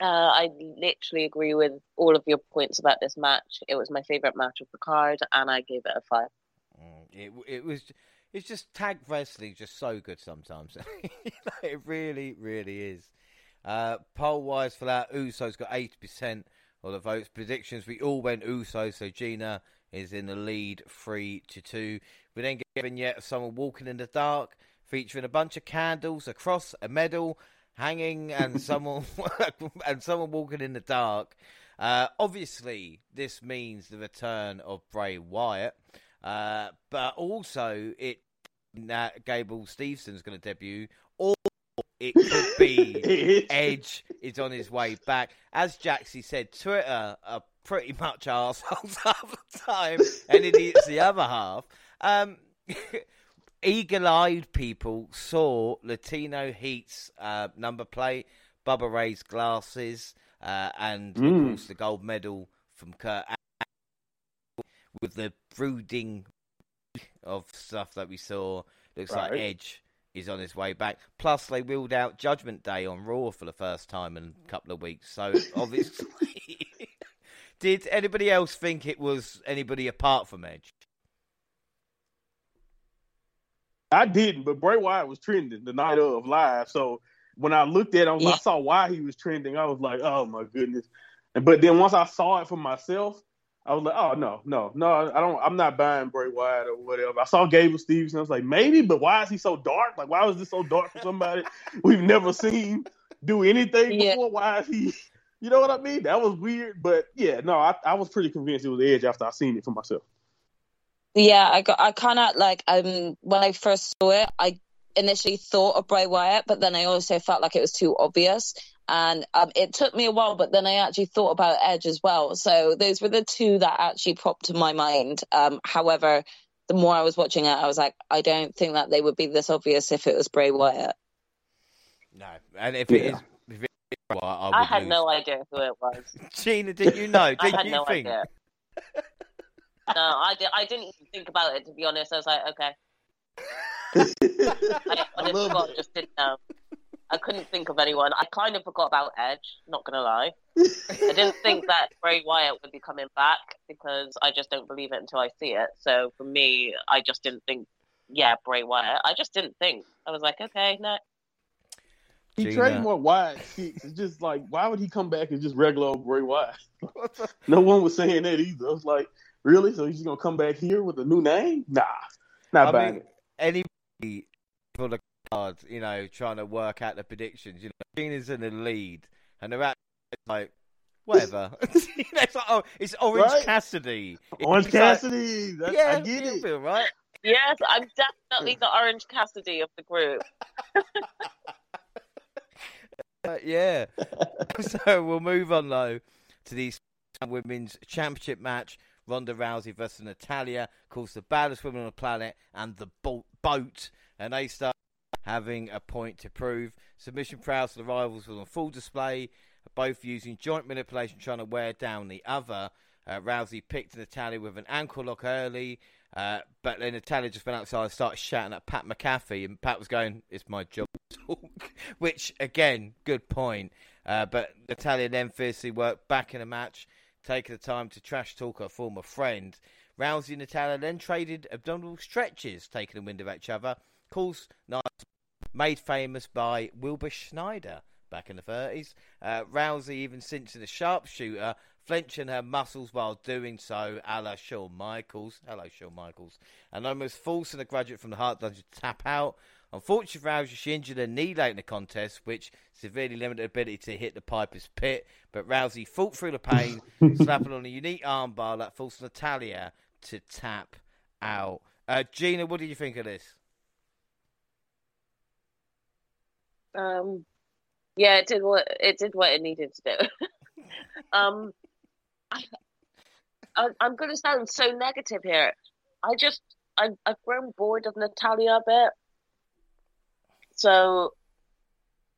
Uh, I literally agree with all of your points about this match. It was my favorite match of the card, and I gave it a five. Mm, it it was it's just tag wrestling, just so good sometimes. <laughs> it really, really is. Uh, poll wise for that, Usos got eighty percent of the votes. Predictions, we all went Usos, so Gina is in the lead, three to two. We then get given yet someone walking in the dark, featuring a bunch of candles, a cross, a medal hanging, and <laughs> someone and someone walking in the dark. Uh, obviously, this means the return of Bray Wyatt, uh, but also it that Gable Steveson's going to debut, or it could be <laughs> Edge is on his way back. As Jaxie said, Twitter are pretty much <laughs> assholes half the time, and idiots the other half. Um, <laughs> eagle-eyed people saw Latino Heat's uh, number plate, Bubba Ray's glasses, uh, and mm. of course the gold medal from Kurt with the brooding of stuff that we saw. Looks right. like Edge is on his way back. Plus, they wheeled out Judgment Day on Raw for the first time in a couple of weeks. So, <laughs> obviously, <laughs> did anybody else think it was anybody apart from Edge? I didn't, but Bray Wyatt was trending the night of live. So when I looked at him, yeah. I saw why he was trending. I was like, oh my goodness. But then once I saw it for myself, I was like, oh no, no, no, I don't. I'm not buying Bray Wyatt or whatever. I saw Gable Steveson. I was like, maybe, but why is he so dark? Like, why was this so dark for somebody <laughs> we've never seen do anything yeah. before? Why is he? You know what I mean? That was weird, but yeah, no, I, I was pretty convinced it was Edge after I seen it for myself. Yeah, I got, I kind of like um when I first saw it, I initially thought of Bray Wyatt, but then I also felt like it was too obvious. And um, it took me a while, but then I actually thought about Edge as well. So those were the two that actually popped to my mind. Um, however, the more I was watching it, I was like, I don't think that they would be this obvious if it was Bray Wyatt. No, and if it yeah. is, if it is Wyatt, I, I had lose. no idea who it was. <laughs> Gina, did you know? Did <laughs> I had you no think? Idea. no, I, did, I didn't even think about it to be honest. I was like, okay. <laughs> I, honest God, just didn't know. I couldn't think of anyone. I kind of forgot about Edge, not gonna lie. I didn't <laughs> think that Bray Wyatt would be coming back because I just don't believe it until I see it. So for me, I just didn't think, yeah, Bray Wyatt. I just didn't think. I was like, okay, no. He trained more wide kicks. It's just like, why would he come back as just regular old Bray Wyatt? <laughs> no one was saying that either. I was like, really? So he's gonna come back here with a new name? Nah, not I buying mean, it. Anybody for the cards, you know, trying to work out the predictions. You know, Gina's in the lead, and they're at like whatever. <laughs> it's like, oh, it's Orange right? Cassidy. Orange it's Cassidy. Like, yeah, I get it. Feel, right? Yes, I'm definitely the Orange Cassidy of the group. <laughs> uh, yeah. <laughs> so we'll move on though to the women's championship match. Ronda Rousey versus Natalya, of course, the baddest women on the planet, and the boat, and they start having a point to prove. Submission prowess of the rivals was on full display, both using joint manipulation trying to wear down the other. Uh, Rousey picked Natalya with an ankle lock early, uh, but then Natalya just went outside and started shouting at Pat McAfee, and Pat was going, "It's my job to talk," <laughs> which again, good point. Uh, but Natalya then fiercely worked back in the match, taking the time to trash talk her former friend. Rousey and Natalya then traded abdominal stretches, taking the wind of each other. Course, nice made famous by Wilbur Snyder back in the 30s. Uh, Rousey even cinched a sharpshooter, flinching her muscles while doing so, a la Shawn Michaels. Hello, Shawn Michaels. And almost forcing a graduate from the Heart Dungeon to tap out. Unfortunately for Rousey, she injured her knee late in the contest, which severely limited her ability to hit the Piper's Pit. But Rousey fought through the pain, <laughs> slapping on a unique armbar that forced Natalya to tap out. Uh, Gina, what did you think of this? Um, Yeah, it did what it did what it needed to do. <laughs> um, I, I, I'm going to sound so negative here. I just I, I've grown bored of Natalya a bit. So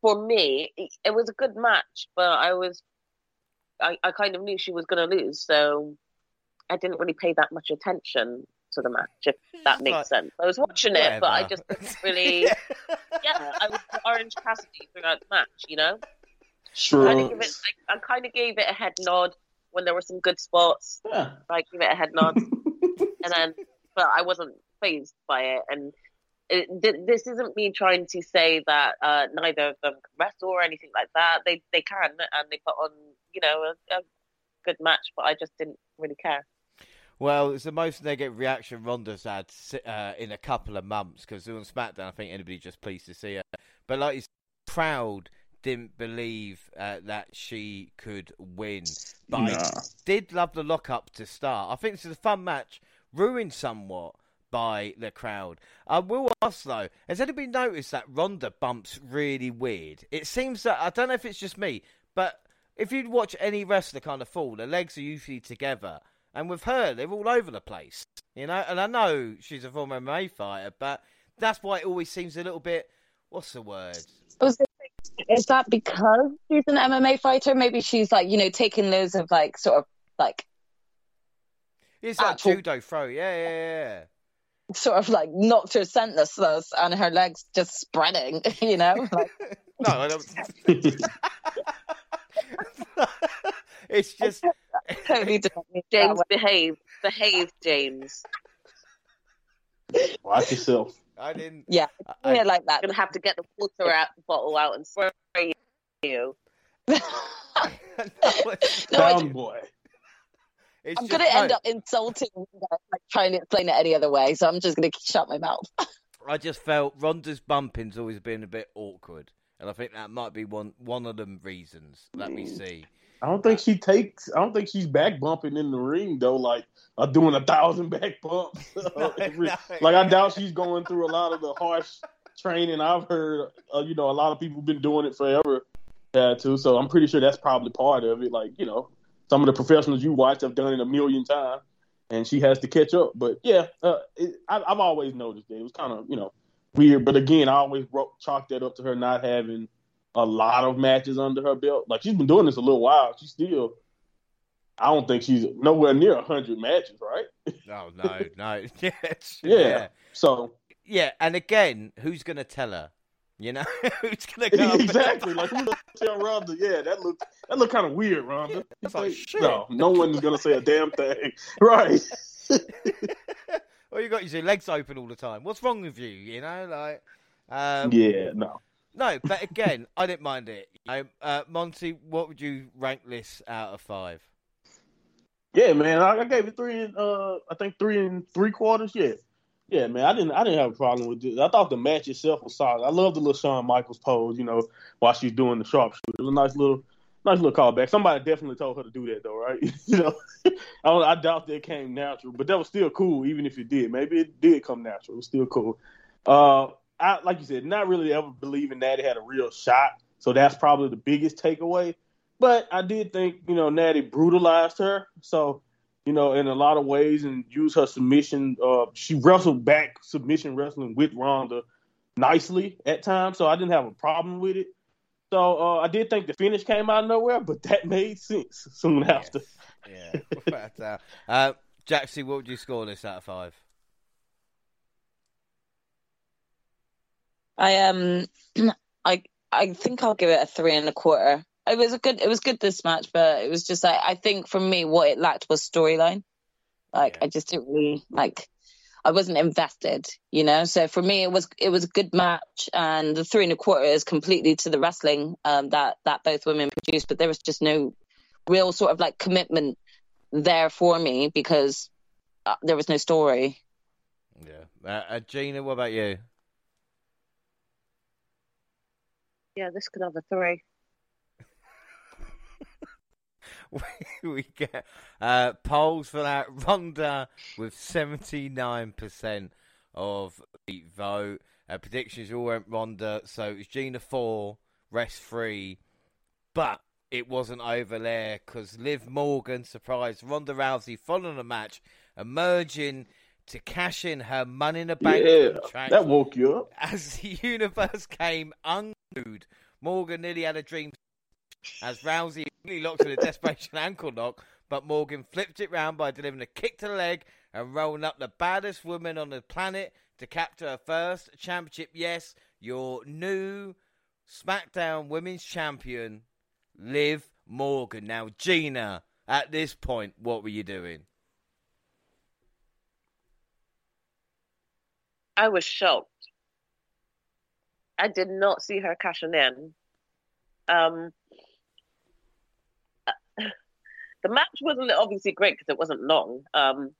for me, it, it was a good match, but I was I, I kind of knew she was going to lose, so I didn't really pay that much attention to the match, if <laughs> that makes like, sense. I was watching it, but I just didn't <laughs> really. yeah, I was Orange Cassidy throughout the match, you know? Sure. Kind of it, I, I kind of gave it a head nod when there were some good spots. Yeah. I give it a head nod, <laughs> and then, but I wasn't phased by it. And it, th- this isn't me trying to say that uh, neither of them can wrestle or anything like that. They they can, and they put on, you know, a, a good match. But I just didn't really care. Well, it's the most negative reaction Ronda's had uh, in a couple of months because on SmackDown, I think anybody just pleased to see her. But like, his crowd didn't believe uh, that she could win. But I did love the lockup to start. I think this is a fun match, ruined somewhat by the crowd. I will ask though, has anybody noticed that Ronda bumps really weird? It seems that I don't know if it's just me, but if you watch any wrestler kind of fall, the legs are usually together. And with her, they're all over the place, you know. And I know she's a former MMA fighter, but that's why it always seems a little bit. What's the word? Is that because she's an MMA fighter? Maybe she's like, you know, taking those of like sort of like It's like Actual- judo throw, yeah, yeah, yeah. sort of like knocked her senseless and her legs just spreading, <laughs> you know? Like, <laughs> No, I don't. <laughs> it's just <laughs> totally different. James, behave, behave, James. Watch yourself. I didn't. Yeah, I, yeah, like that. I'm gonna have to get the water out the bottle out and spray you. <laughs> no, Down boy. It's I'm just, gonna end up insulting you guys, like trying to explain it any other way. So I'm just gonna <laughs> shut my mouth. I just felt Ronda's bumping's always been a bit awkward, and I think that might be one one of them reasons. Let me mm. see. I don't think she takes. I don't think she's back bumping in the ring though, like uh, doing a thousand back bumps. <laughs> <laughs> No, no. Like I doubt she's going through a lot of the harsh training. I've heard, uh, you know, a lot of people been doing it forever. Yeah, too. So I'm pretty sure that's probably part of it. Like you know, some of the professionals you watch have done it a million times, and she has to catch up. But yeah, uh, it, I, I've always noticed that it was kind of you know weird. But again, I always chalked that up to her not having a lot of matches under her belt. Like she's been doing this a little while. She's still. I don't think she's nowhere near hundred matches, right? <laughs> Oh no, no, <laughs> yeah, Yeah. yeah, So yeah. And again, who's gonna tell her? You know, <laughs> who's gonna go exactly. Like who's gonna tell Ronda? Yeah, that look that look kind of weird, Ronda. It's like, shit. no, no one is gonna say a damn thing, right? well, you got your legs open all the time. What's wrong with you? You know, like. Um, yeah, no. No, but again, I didn't mind it. You know, uh, Monty, what would you rank this out of five? Yeah, man, I, I gave it three and uh, I think three and three quarters. Yeah, yeah, man, I didn't, I didn't have a problem with it. I thought the match itself was solid. I love the little Shawn Michaels pose, you know, while she's doing the sharpshooter. It was a nice little, nice little callback. Somebody definitely told her to do that, though, right? <laughs> you know, <laughs> I, I doubt that came natural, but that was still cool, even if it did. Maybe it did come natural. It was still cool. Uh, I like you said, not really ever believing Natty had a real shot, so that's probably the biggest takeaway. But I did think, you know, Natty brutalized her. So, you know, in a lot of ways and used her submission. Uh, she wrestled back submission wrestling with Ronda nicely at times. So I didn't have a problem with it. So uh, I did think the finish came out of nowhere, but that made sense soon after. Yes. Yeah. But, uh, uh, Jaxie, what would you score this out of five? I um, <clears throat> I I think I'll give it a three and a quarter. It was a good. It was good this match, but it was just like I think for me, what it lacked was storyline. Like Yeah. I just didn't really like. I wasn't invested, you know. So for me, it was it was a good match, and the three and a quarter is completely to the wrestling um, that that both women produced. But there was just no real sort of like commitment there for me because uh, there was no story. Yeah. Uh, uh, Gina, what about you? Yeah, this could have a three. <laughs> we, we get uh, polls for that. Ronda with 79% of the vote. Uh, predictions all went Ronda. So it's Gina 4 rest free. But it wasn't over there because Liv Morgan surprised Ronda Rousey following the match, emerging to cash in her Money in the Bank Yeah, contract. that woke you up. As the universe came unglued, Morgan nearly had a dream as Rousey really locked in a desperation <laughs> ankle lock, but Morgan flipped it round by delivering a kick to the leg and rolling up the baddest woman on the planet to capture her first championship. Yes, your new SmackDown Women's Champion, Liv Morgan. Now, Gina, at this point, what were you doing? I was shocked. I did not see her cashing in. Um, <sighs> the match wasn't obviously great because it wasn't long. Um,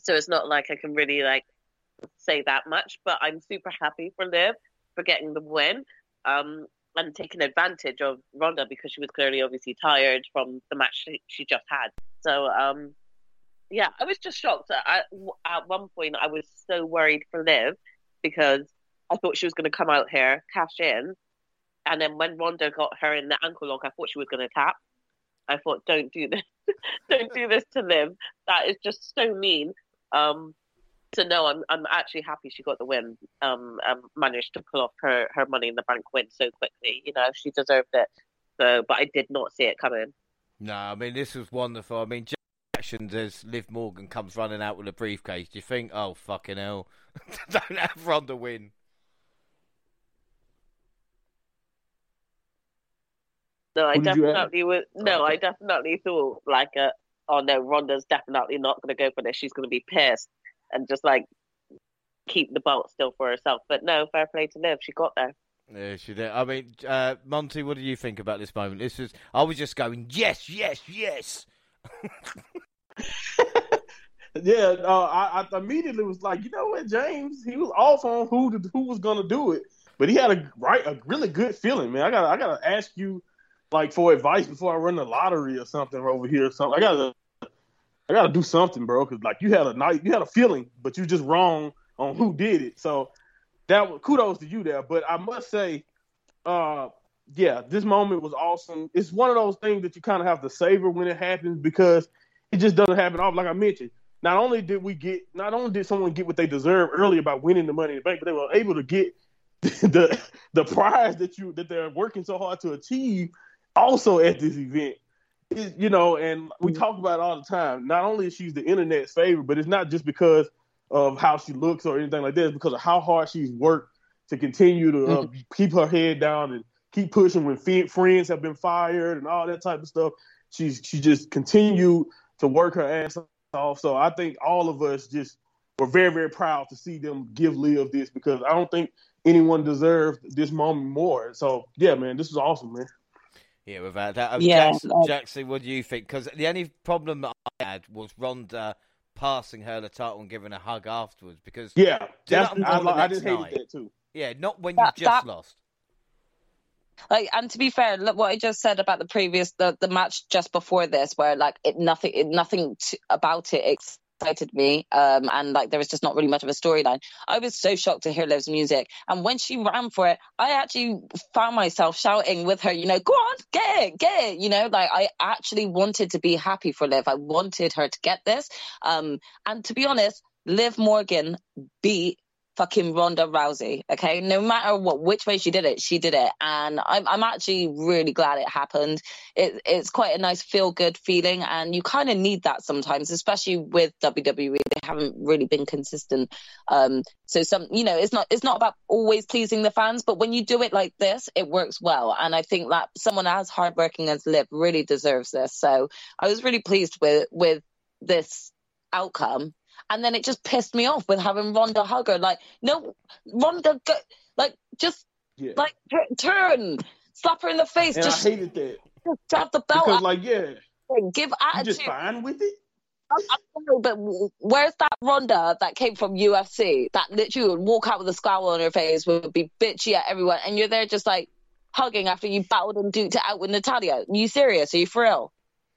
so it's not like I can really like say that much. But I'm super happy for Liv for getting the win. Um, and taking advantage of Ronda because she was clearly obviously tired from the match she, she just had. So um, yeah, I was just shocked. I, at one point, I was so worried for Liv because I thought she was going to come out here, cash in, and then when Ronda got her in the ankle lock, I thought she was going to tap. I thought, don't do this, <laughs> don't do this to Liv. That is just so mean. Um, so no, I'm I'm actually happy she got the win. Um, and managed to pull off her her Money in the Bank win so quickly. You know, she deserved it. So, but I did not see it coming. No, I mean this was wonderful. I mean, just actions as Liv Morgan comes running out with a briefcase. Do you think, oh fucking hell, <laughs> don't have Ronda win? No, I Who did you have? definitely was. No, I definitely thought like, uh, oh no, Ronda's definitely not going to go for this. She's going to be pissed and just like keep the belt still for herself. But no, fair play to Liv. She got there. Yeah, she did. I mean, uh, Monty, what do you think about this moment? This is. I was just going, yes, yes, yes. <laughs> Yeah, uh, I, I immediately was like, you know what, James, he was off on who to, who was gonna do it, but he had a right a really good feeling, man. I gotta I gotta ask you like for advice before I run the lottery or something over here or something. I gotta I gotta do something, bro, because like you had a night you had a feeling, but you just wrong on who did it. So that was kudos to you there. But I must say, uh, yeah, this moment was awesome. It's one of those things that you kind of have to savor when it happens because it just doesn't happen often. Like I mentioned, not only did we get, not only did someone get what they deserve earlier by winning the money in the bank, but they were able to get <laughs> the the prize that you that they're working so hard to achieve also at this event. You know, and we talk about it all the time. Not only is she the internet's favorite, but it's not just because of how she looks or anything like that. It's because of how hard she's worked to continue to uh, keep her head down and keep pushing when fe- friends have been fired and all that type of stuff. She's she just continued to work her ass off. So I think all of us just were very very proud to see them give Liv this because I don't think anyone deserved this moment more. So yeah, man, this is awesome, man. Yeah, without that. Um, Yeah, Jackson, like- Jackson, what do you think? Because the only problem that I had was Ronda passing her the title and giving a hug afterwards. Because Yeah, Do that's, that I, I just hated night. that too. yeah, not when That- you just that- lost. Like, and to be fair, look what I just said about the previous, the, the match just before this, where like it nothing, it, nothing to, about it excited me, um, and like there was just not really much of a storyline. I was so shocked to hear Liv's music, and when she ran for it, I actually found myself shouting with her, you know, go on, get it, get it, you know, like I actually wanted to be happy for Liv. I wanted her to get this, um, and to be honest, Liv Morgan beat fucking Ronda Rousey. Okay, no matter what, which way she did it, she did it, and I'm I'm actually really glad it happened. It, it's quite a nice feel good feeling, and you kind of need that sometimes, especially with WWE. They haven't really been consistent. Um, so some, you know, it's not it's not about always pleasing the fans, but when you do it like this, it works well, and I think that someone as hardworking as Liv really deserves this. So I was really pleased with with this outcome. And then it just pissed me off with having Ronda hug her. Like, no, Ronda, go, like, just Yeah, like tur- turn, slap her in the face, and just, I hated that just have the belt, because, like, yeah, give attitude. you just fine with it. I, know, but where's that Ronda that came from UFC that literally would walk out with a scowl on her face, would be bitchy at everyone, and you're there just like hugging after you battled and duked it out with Natalya? Are you serious? Are you for real?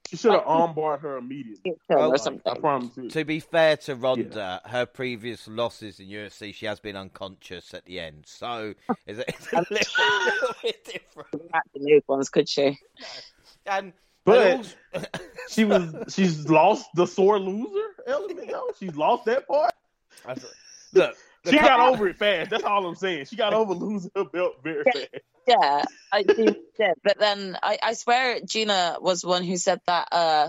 She should have armbarred her immediately. Well, or I promise you. To be fair to Ronda, her previous losses in UFC, she has been unconscious at the end. So it's a, it's a little, <laughs> little bit different. Not the new ones, could she? And But and also- <laughs> she was she's lost the sore loser element though. She's lost that part. look, She got over it fast. That's all I'm saying. She got over losing her belt very fast. Yeah, I do. did. But then I, I swear Gina was one who said that uh,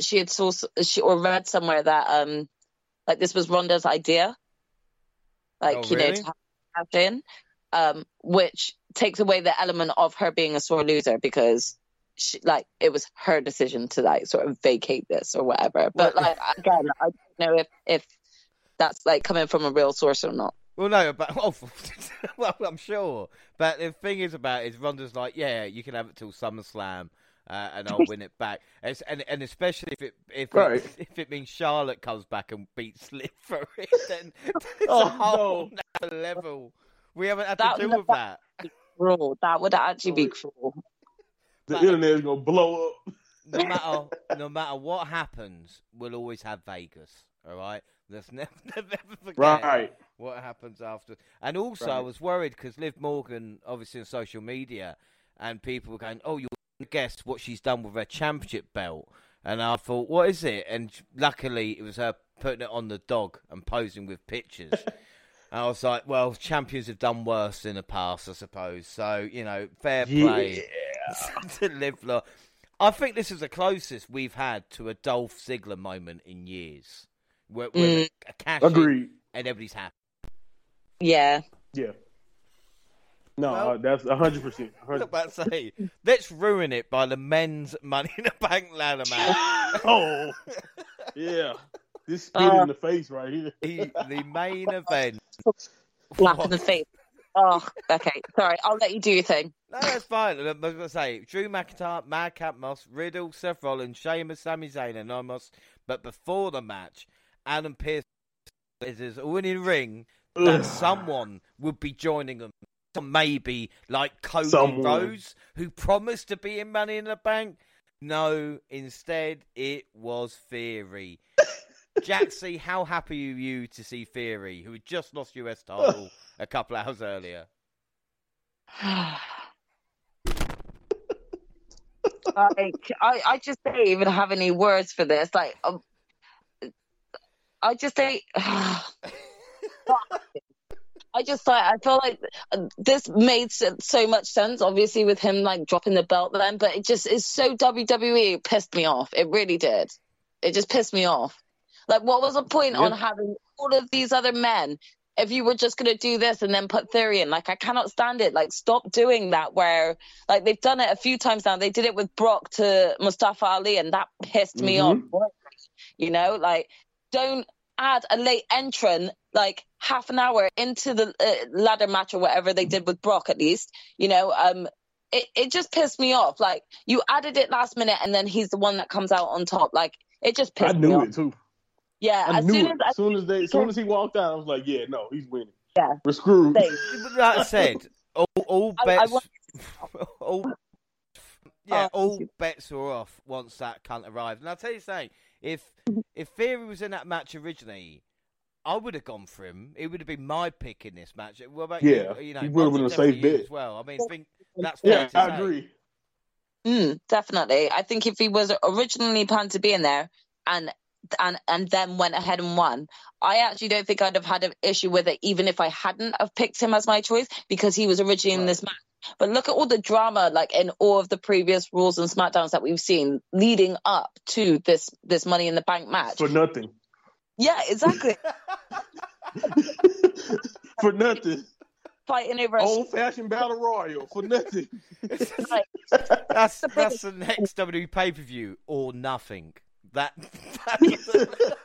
she had saw she or read somewhere that um like this was Ronda's idea, like Oh, you know to have have in, um, which takes away the element of her being a sore loser because. She, like it was her decision to like sort of vacate this or whatever, but like again, I don't know if if that's like coming from a real source or not. Well, no, but <laughs> oh, <laughs> well, I'm sure. But the thing is about it is Ronda's like, yeah, you can have it till SummerSlam, uh, and I'll win it back. It's, and and especially if it if Right. it, if it means Charlotte comes back and beats Liv for it, then it's Oh, a whole nother level. We haven't had That to deal with that. Cruel. That would actually be cruel. The But- internet is gonna blow up. No <laughs> matter no matter what happens, we'll always have Vegas. All right, let's never never forget. Right. What happens after. And also, I was worried because Liv Morgan, obviously on social media, and people were going, "Oh, you'll guess what she's done with her championship belt." And I thought, "What is it?" And luckily, it was her putting it on the dog and posing with pictures. <laughs> and I was like, "Well, champions have done worse in the past, I suppose." So you know, fair play <laughs> to Liv. Lo- I think this is the closest we've had to a Dolph Ziggler moment in years, where, where Mm. a cash and everybody's happy. Yeah. Yeah. No, Well- uh, that's hundred percent. I was <laughs> about to say, let's ruin it by the men's Money in the Bank ladder match. <laughs> Oh, yeah. This spit Uh, in the face right here. the, the main event. <laughs> Slap in the face. Oh, okay. Sorry, I'll let you do your thing. No, that's fine. I was going to say, Drew McIntyre, Madcap Moss, Riddle, Seth Rollins, Sheamus, Sami Zayn, and Omos. But before the match, Adam Pearce is all in the ring that someone would be joining them. Some Maybe like Cody Someone. Rhodes, who promised to be in Money in the Bank. No, instead it was Theory. <laughs> Jaxie, how happy are you to see Theory, who had just lost US title <sighs> a couple hours earlier? <sighs> like, I, I just don't even have any words for this. Like, um, I just don't. <sighs> <laughs> I just like I feel like this made so much sense, obviously with him like dropping the belt then, but it just is so WWE. It pissed me off. It really did. It just pissed me off. Like, what was the point on having all of these other men if you were just gonna do this and then put Theory in? Like, I cannot stand it. Like, stop doing that. Where like they've done it a few times now. They did it with Brock to Mustafa Ali, and that pissed me off. Mhm. You know, like don't add a late entrant like half an hour into the uh, ladder match or whatever they did with Brock at least you know um it, it just pissed me off like you added it last minute and then he's the one that comes out on top like it just pissed me off. I knew off it too. yeah I as knew soon it. as As soon as they, as soon as he walked out, I was like, "Yeah, no, he's winning. Yeah. we're screwed." I, But Like I said, all, all I- I bets, want- <laughs> all, yeah, Oh, all bets were off once that cunt arrived. And I'll tell you something: if if Theory was in that match originally, I would have gone for him. It would have been my pick in this match. What about Yeah, you? You know, he would have been a safe you bet. as well. I mean, think that's Yeah, to I say. agree. Mm, definitely. I think if he was originally planned to be in there and and and then went ahead and won, I actually don't think I'd have had an issue with it, even if I hadn't have picked him as my choice because he was originally in this match. But look at all the drama, like in all of the previous Raws and Smackdowns that we've seen leading up to this this Money in the Bank match. For nothing. Yeah, exactly. <laughs> for nothing. Fighting over a Old fashioned battle royal for nothing. like, That's that's the next WWE pay per view or nothing. That, that <laughs>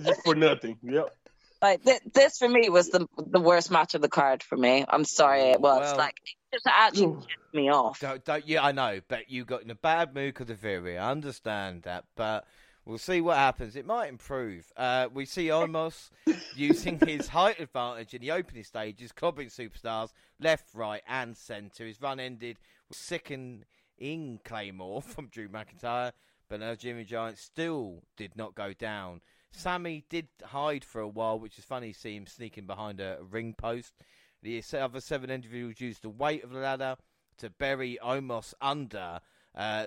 Just for nothing. Yep. Like th- this for me was the the worst match of the card for me. I'm sorry, it was Well- like it just actually pissed me off. Don't, don't, yeah, I know, but you got in a bad mood because of Theory. I understand that, but we'll see what happens. It might improve. Uh, we see Omos <laughs> using his height advantage in the opening stages, clubbing superstars left, right, and centre. His run ended with sick in Claymore <laughs> from Drew McIntyre, but now Jimmy Giant still did not go down. Sami did hide for a while, which is funny see him sneaking behind a ring post. The other seven individuals used the weight of the ladder to bury Omos under. Uh,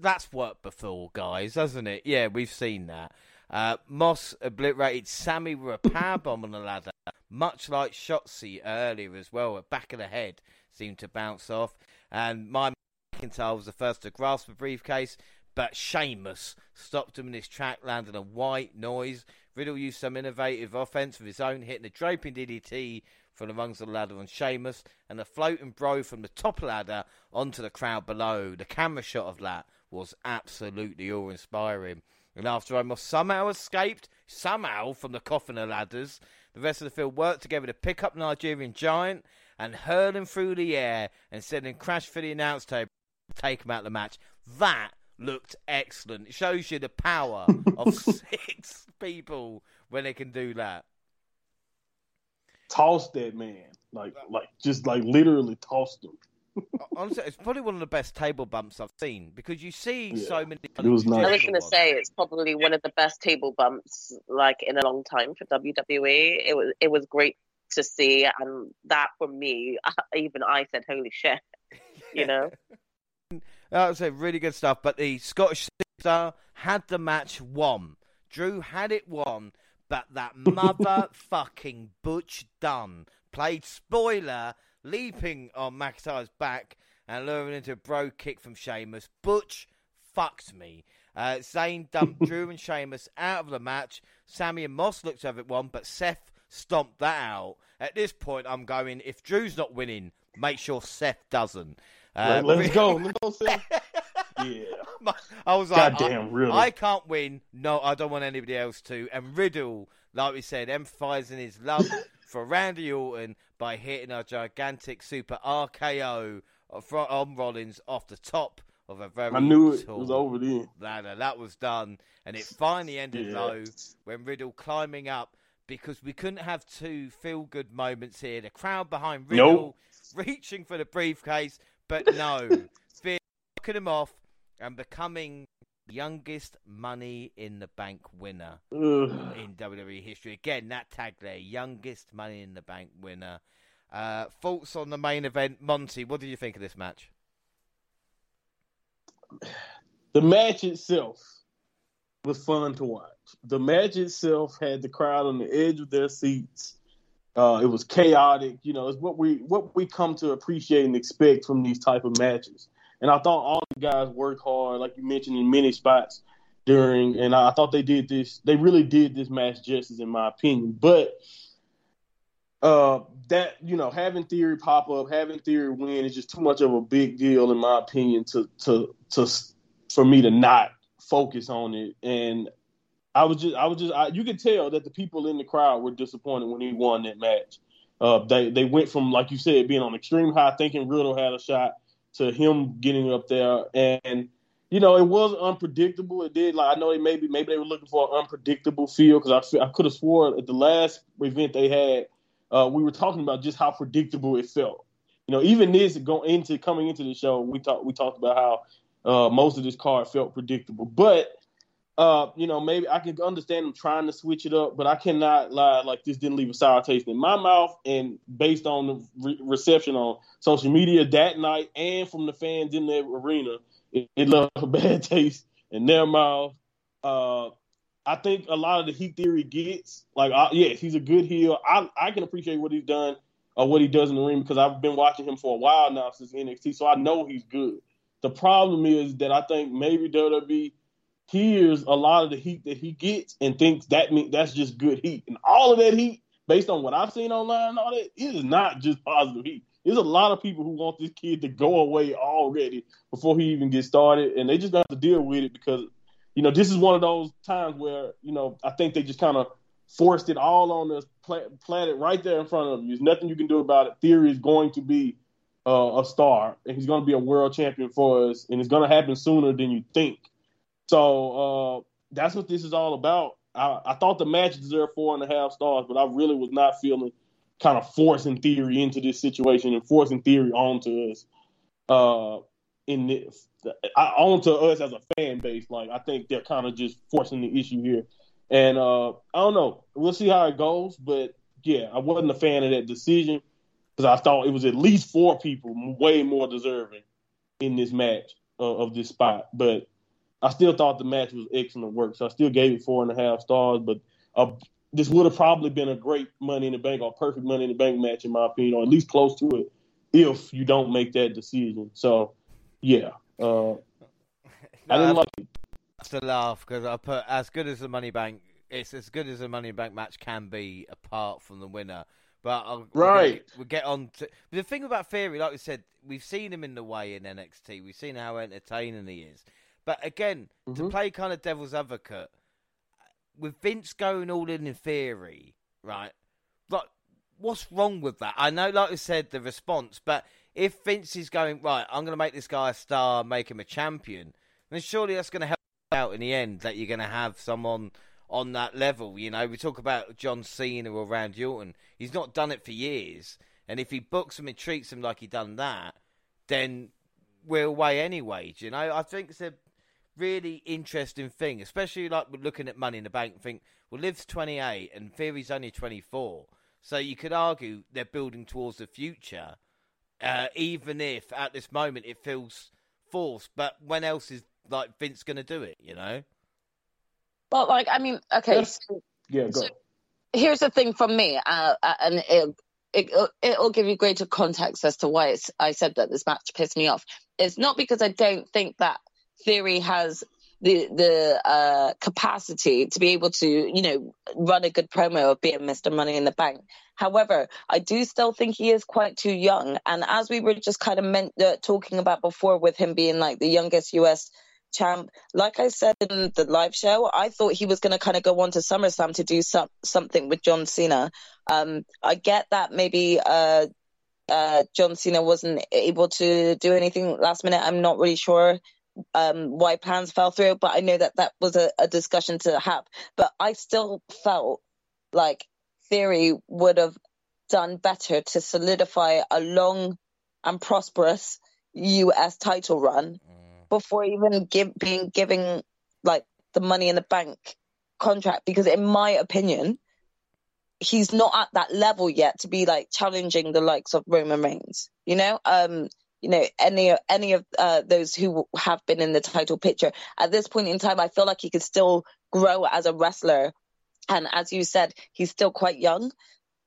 that's worked before, guys, hasn't it? Yeah, we've seen that. Uh, Moss obliterated Sami with a powerbomb on the ladder, much like Shotzi earlier as well. A back of the head seemed to bounce off. And my McIntyre was the first to grasp the briefcase, but Sheamus stopped him in his track, landing a white noise. Riddle used some innovative offense of his own, hitting a draping DDT from the rungs of the ladder on Sheamus, and a floating bro from the top ladder onto the crowd below. The camera shot of that was absolutely awe-inspiring. And after Omos somehow escaped, somehow, from the coffin of ladders, the rest of the field worked together to pick up Nigerian Giant and hurl him through the air and send him crash for the announce table, take him out of the match. That looked excellent. It shows you the power of <laughs> six people when they can do that. Toss that man, like, like just like literally tossed him. <laughs> Honestly, it's probably one of the best table bumps I've seen because you see Yeah. so many. It was nice. I was going to say it's probably one of the best table bumps like in a long time for WWE. It was it was great to see, and that for me, <laughs> even I said, "Holy shit!" You know, That was a really good stuff. But the Scottish Star had the match won. Drew had it won, but that <laughs> motherfucking Butch Dunn played spoiler, leaping on McIntyre's back and luring into a brogue kick from Sheamus. Butch fucked me. Uh, Zayn dumped <laughs> Drew and Sheamus out of the match. Sami and Moss looked to have it won, but Seth stomped that out. At this point, I'm going, if Drew's not winning, make sure Seth doesn't. Uh, Like, let's go, let's go. <laughs> Yeah, I was like, goddamn, I, really. I can't win. No, I don't want anybody else to. And Riddle, like we said, emphasising his love <laughs> for Randy Orton by hitting a gigantic super RKO on Rollins off the top of a very I knew it tall was over then. ladder. That was done, and it finally ended Yeah. though when Riddle climbing up because we couldn't have two feel good moments here. The crowd behind Riddle Nope. reaching for the briefcase, but no, <laughs> Fear knocking him off and becoming youngest Money in the Bank winner Ugh. in WWE history. Again, that tag there, youngest Money in the Bank winner. Uh, thoughts on the main event, Monty? What did you think of this match? <sighs> The match itself was fun to watch. The match itself had the crowd on the edge of their seats. Uh, it was chaotic. You know, it's what we what we come to appreciate and expect from these type of matches. And I thought all the guys worked hard, like you mentioned, in many spots during. And I, thought they did this. They really did this match justice, in my opinion. But uh, that you know, having Theory pop up, having Theory win is just too much of a big deal, in my opinion, to to to for me to not focus on it. And I was just, I was just, I, you could tell that the people in the crowd were disappointed when he won that match. Uh, they they went from like you said, being on extreme high, thinking Riddle had a shot, to him getting up there, and you know it was unpredictable. It did like I know they maybe maybe they were looking for an unpredictable feel because I I could have swore at the last event they had, uh, we were talking about just how predictable it felt. You know, even this going into coming into the show, we talked we talked about how uh, most of this card felt predictable, but uh, you know, maybe I can understand them trying to switch it up, but I cannot lie like this didn't leave a sour taste in my mouth. And based on the re- reception on social media that night and from the fans in the arena, it, it left a <laughs> bad taste in their mouth. Uh, I think a lot of the Heat theory gets like, I, yes, he's a good heel. I I can appreciate what he's done or what he does in the ring because I've been watching him for a while now since NXT, so I know he's good. The problem is that I think maybe WWE hears a lot of the heat that he gets and thinks that mean that's just good heat. And all of that heat, based on what I've seen online and all that, it is not just positive heat. There's a lot of people who want this kid to go away already before he even gets started, and they just got to deal with it because, you know, this is one of those times where, you know, I think they just kind of forced it all on us, pla- planted right there in front of you. There's nothing you can do about it. Theory is going to be uh, a star, and he's going to be a world champion for us, and it's going to happen sooner than you think. So uh, that's what this is all about. I, I thought the match deserved four and a half stars, but I really was not feeling kind of forcing theory into this situation and forcing theory onto us. Uh, in this. I, on to us as a fan base, like I think they're kind of just forcing the issue here. And uh, I don't know. We'll see how it goes. But yeah, I wasn't a fan of that decision because I thought it was at least four people way more deserving in this match uh, of this spot. But I still thought the match was excellent work, so I still gave it four and a half stars. But uh, this would have probably been a great Money in the Bank or perfect Money in the Bank match, in my opinion, or at least close to it, if you don't make that decision. So, yeah, uh, no, I didn't like it. That's a laugh because I put as good as the Money Bank. It's as good as a Money Bank match can be, apart from the winner. But I'll, right, we'll get, on to the thing about Theory. Like we said, we've seen him in the way in NXT. We've seen how entertaining he is. But again, mm-hmm. to play kind of devil's advocate, with Vince going all in in theory, right? Like, what's wrong with that? I know, like I said, the response, but if Vince is going right, I'm going to make this guy a star, make him a champion, then surely that's going to help out in the end. That you're going to have someone on that level. You know, we talk about John Cena or Randy Orton. He's not done it for years, and if he books him and treats him like he done that, then we're away anyway. you know, I think it's a really interesting thing, especially like looking at Money in the Bank. Think, well, Liv's 28 and Theory's only 24, so you could argue they're building towards the future, uh, even if at this moment it feels forced. But when else is like Vince going to do it? You know. Well, like I mean, okay. So, yeah, go. So here's the thing for me, uh, uh and it, it, it'll give you greater context as to why I said that this match pissed me off. It's not because I don't think that Theory has the the uh, capacity to be able to you know run a good promo of being Mr. Money in the Bank. However, I do still think he is quite too young, and as we were just kind of meant, uh, talking about before, with him being like the youngest US champ, like I said in the live show, I thought he was going to kind of go on to SummerSlam to do some something with John Cena. Um, I get that maybe. Uh, uh, John Cena wasn't able to do anything last minute. I'm not really sure um, why plans fell through, but I know that that was a, a discussion to have. But I still felt like Theory would have done better to solidify a long and prosperous US title run mm. before even give, being giving like the money in the bank contract because in my opinion he's not at that level yet to be like challenging the likes of Roman Reigns you know um you know any any of uh, those who have been in the title picture. At this point in time i feel like he could still grow as a wrestler. And as you said he's still quite young.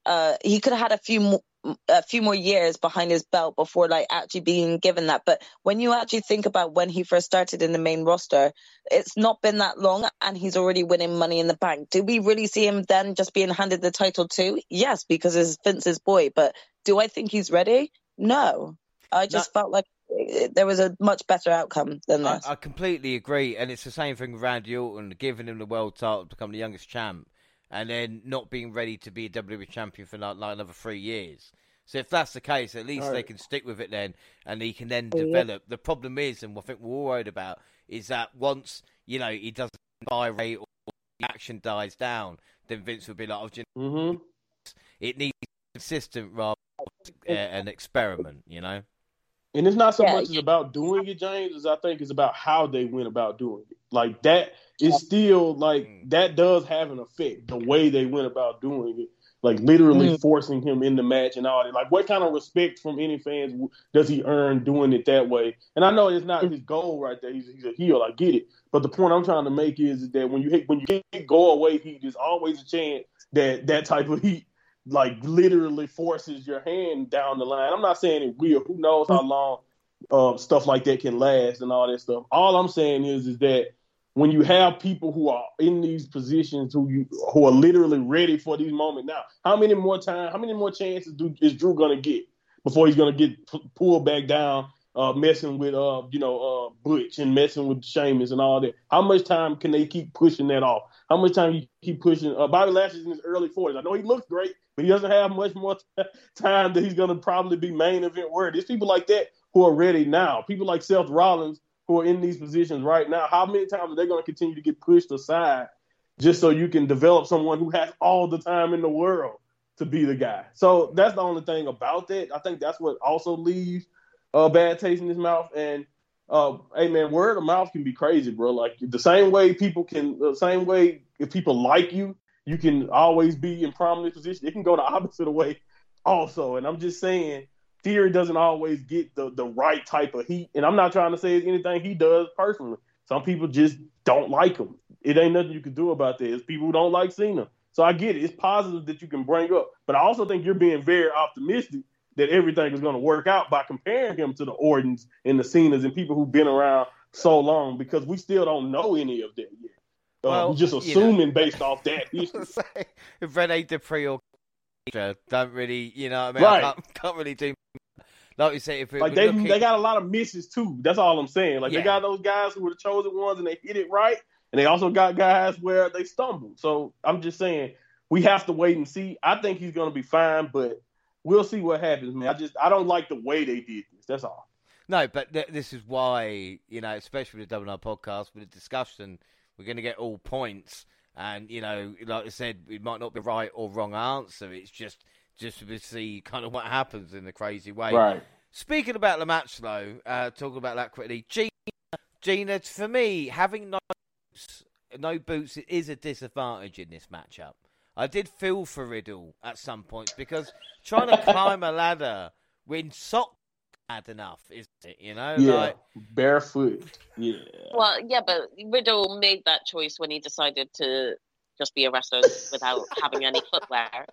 Uh, he could have had a few more a few more years behind his belt before like actually being given that. But when you actually think about when he first started in the main roster it's not been that long and he's already winning money in the bank. Do we really see him then just being handed the title too? Yes because it's vince's boy. But do i think he's ready? No I just no, felt like there was a much better outcome than that. I, I, completely agree, and it's the same thing with Randy Orton, giving him the world title to become the youngest champ, and then not being ready to be a WWE champion for like, like another three years. So if that's the case, at least right. they can stick with it then, and he can then develop. The problem is, and I think we're all worried about, is that once you know he doesn't buy rate or the action dies down, then Vince will be like, "Oh, you know, mm-hmm. it needs consistent rather than an experiment," you know. And it's not so yeah, much yeah. about doing it, James, as I think it's about how they went about doing it. Like that is still like mm. that does have an effect, the way they went about doing it. Like literally mm. forcing him in the match and all that. Like what kind of respect from any fans does he earn doing it that way? And I know it's not his goal right there. He's, he's a heel. I get it. But the point I'm trying to make is, is that when you hit when you hit go away heat, there's always a chance that that type of heat like literally forces your hand down the line. I'm not saying it will. Who knows how long uh, stuff like that can last and all that stuff. All I'm saying is is that when you have people who are in these positions who you who are literally ready for these moments now, how many more time, how many more chances do, is Drew gonna get before he's gonna get p- pulled back down, uh, messing with uh, you know, uh, Butch and messing with Sheamus and all that? How much time can they keep pushing that off? How much time you keep pushing? Uh, Bobby Lashley's in his early 40s. I know he looks great, but he doesn't have much more <laughs> time that he's going to probably be main event worthy. There's people like that who are ready now. People like Seth Rollins who are in these positions right now. How many times are they going to continue to get pushed aside just so you can develop someone who has all the time in the world to be the guy? So that's the only thing about that. I think that's what also leaves a bad taste in his mouth. And uh, hey man, word of mouth can be crazy, bro. Like the same way people can, the same way if people like you, you can always be in prominent position. It can go the <laughs> opposite way, also. And I'm just saying, Theory doesn't always get the the right type of heat. And I'm not trying to say anything he does personally. Some people just don't like him. It ain't nothing you can do about that. It's people who don't like Cena. So I get it. It's positive that you can bring up, but I also think you're being very optimistic that everything is going to work out by comparing him to the Ortons and the Cenas and people who've been around so long because we still don't know any of that yet. Uh, well, we're just assuming know. based off that <laughs> if Rene Dupree or don't really, you know, I mean, right. I can't, <laughs> can't, really do. Like you say, if like they looking... they got a lot of misses too. That's all I'm saying. Like yeah. they got those guys who were the chosen ones and they hit it right, and they also got guys where they stumbled. So I'm just saying we have to wait and see. I think he's going to be fine, but we'll see what happens, man. I just I don't like the way they did this. That's all. No, but th- this is why you know, especially with the Double R podcast, with the discussion, we're going to get all points, and you know, like I said, it might not be right or wrong answer. It's just just to see kind of what happens in the crazy way. Right. Speaking about the match, though, uh, talking about that quickly, Gina, Gina, for me, having no boots, no boots is a disadvantage in this matchup. I did feel for Riddle at some points because trying to climb a ladder when socks bad enough, isn't it? You know, yeah, like... barefoot. Yeah. Well, yeah, but Riddle made that choice when he decided to just be a wrestler without <laughs> having any footwear.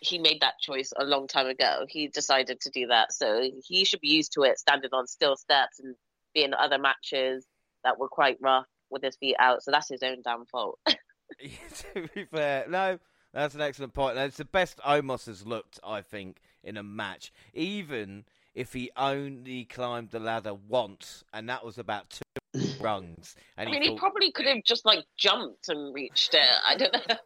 He made that choice a long time ago. He decided to do that, so he should be used to it, standing on steel steps and being other matches that were quite rough with his feet out. So that's his own damn fault. <laughs> <laughs> to be fair, no, that's an excellent point. And it's the best Omos has looked, I think, in a match. Even if he only climbed the ladder once, and that was about two <laughs> rungs. And I mean, he, thought... he probably could have just like jumped and reached it. I don't know.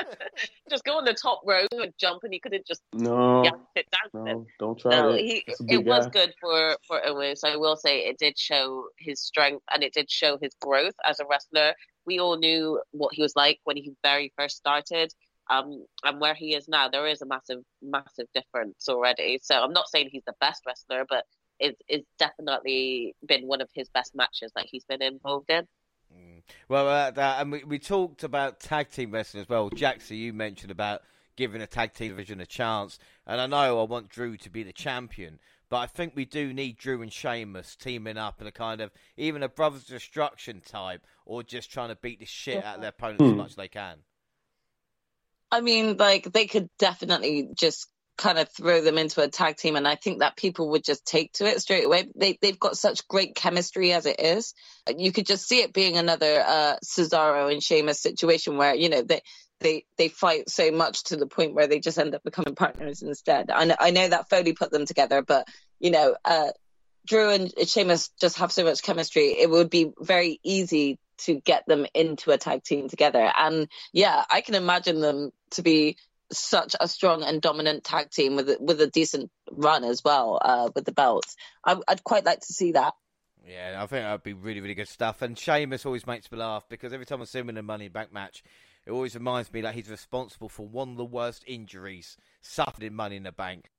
<laughs> just go on the top row and jump, and he could have just no, it down. No, don't try no, He, it guy. was good for for Omos. I will say it did show his strength and it did show his growth as a wrestler. We all knew what he was like when he very first started. Um, and where he is now, there is a massive, massive difference already. So I'm not saying he's the best wrestler, but it's, it's definitely been one of his best matches that he's been involved in. Mm. Well, uh, that, and we, we talked about tag team wrestling as well. Jackson, you mentioned about giving a tag team division a chance, and I know I want Drew to be the champion, but I think we do need Drew and Sheamus teaming up in a kind of even a brothers destruction type, or just trying to beat the shit out of their opponents as hmm. much as they can. I mean, like they could definitely just kind of throw them into a tag team, and I think that people would just take to it straight away. They they've got such great chemistry as it is. You could just see it being another uh, Cesaro and Sheamus situation where you know they. They they fight so much to the point where they just end up becoming partners instead. I know, I know that Foley put them together, but you know, uh, Drew and Sheamus just have so much chemistry. It would be very easy to get them into a tag team together. And yeah, I can imagine them to be such a strong and dominant tag team with with a decent run as well uh, with the belts. I, would quite like to see that. Yeah, I think that'd be really, really good stuff. And Sheamus always makes me laugh because every time I see him in a Money Back match, it always reminds me that he's responsible for one of the worst injuries suffered in Money in the Bank.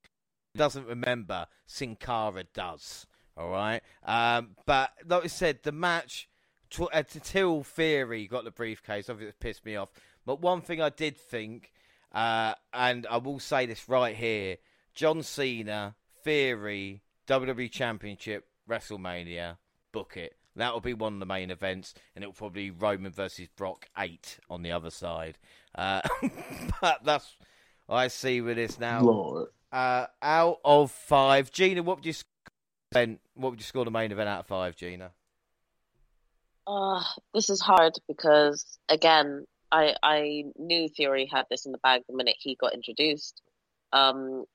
Doesn't remember, Sin Cara does. All right, um, but like I said, the match t- until Theory got the briefcase, obviously it pissed me off. But one thing I did think uh, and I will say this right here John Cena, Theory, WWE Championship, WrestleMania, book it. That'll be one of the main events, and it'll probably be Roman versus Brock 8 on the other side. Uh, <laughs> but that's what I see with this now. Lord. Uh, out of five, Gina, what would you score, what would you score the main event out of five, Gina? Uh, this is hard because again, I I knew Theory had this in the bag the minute he got introduced. Um,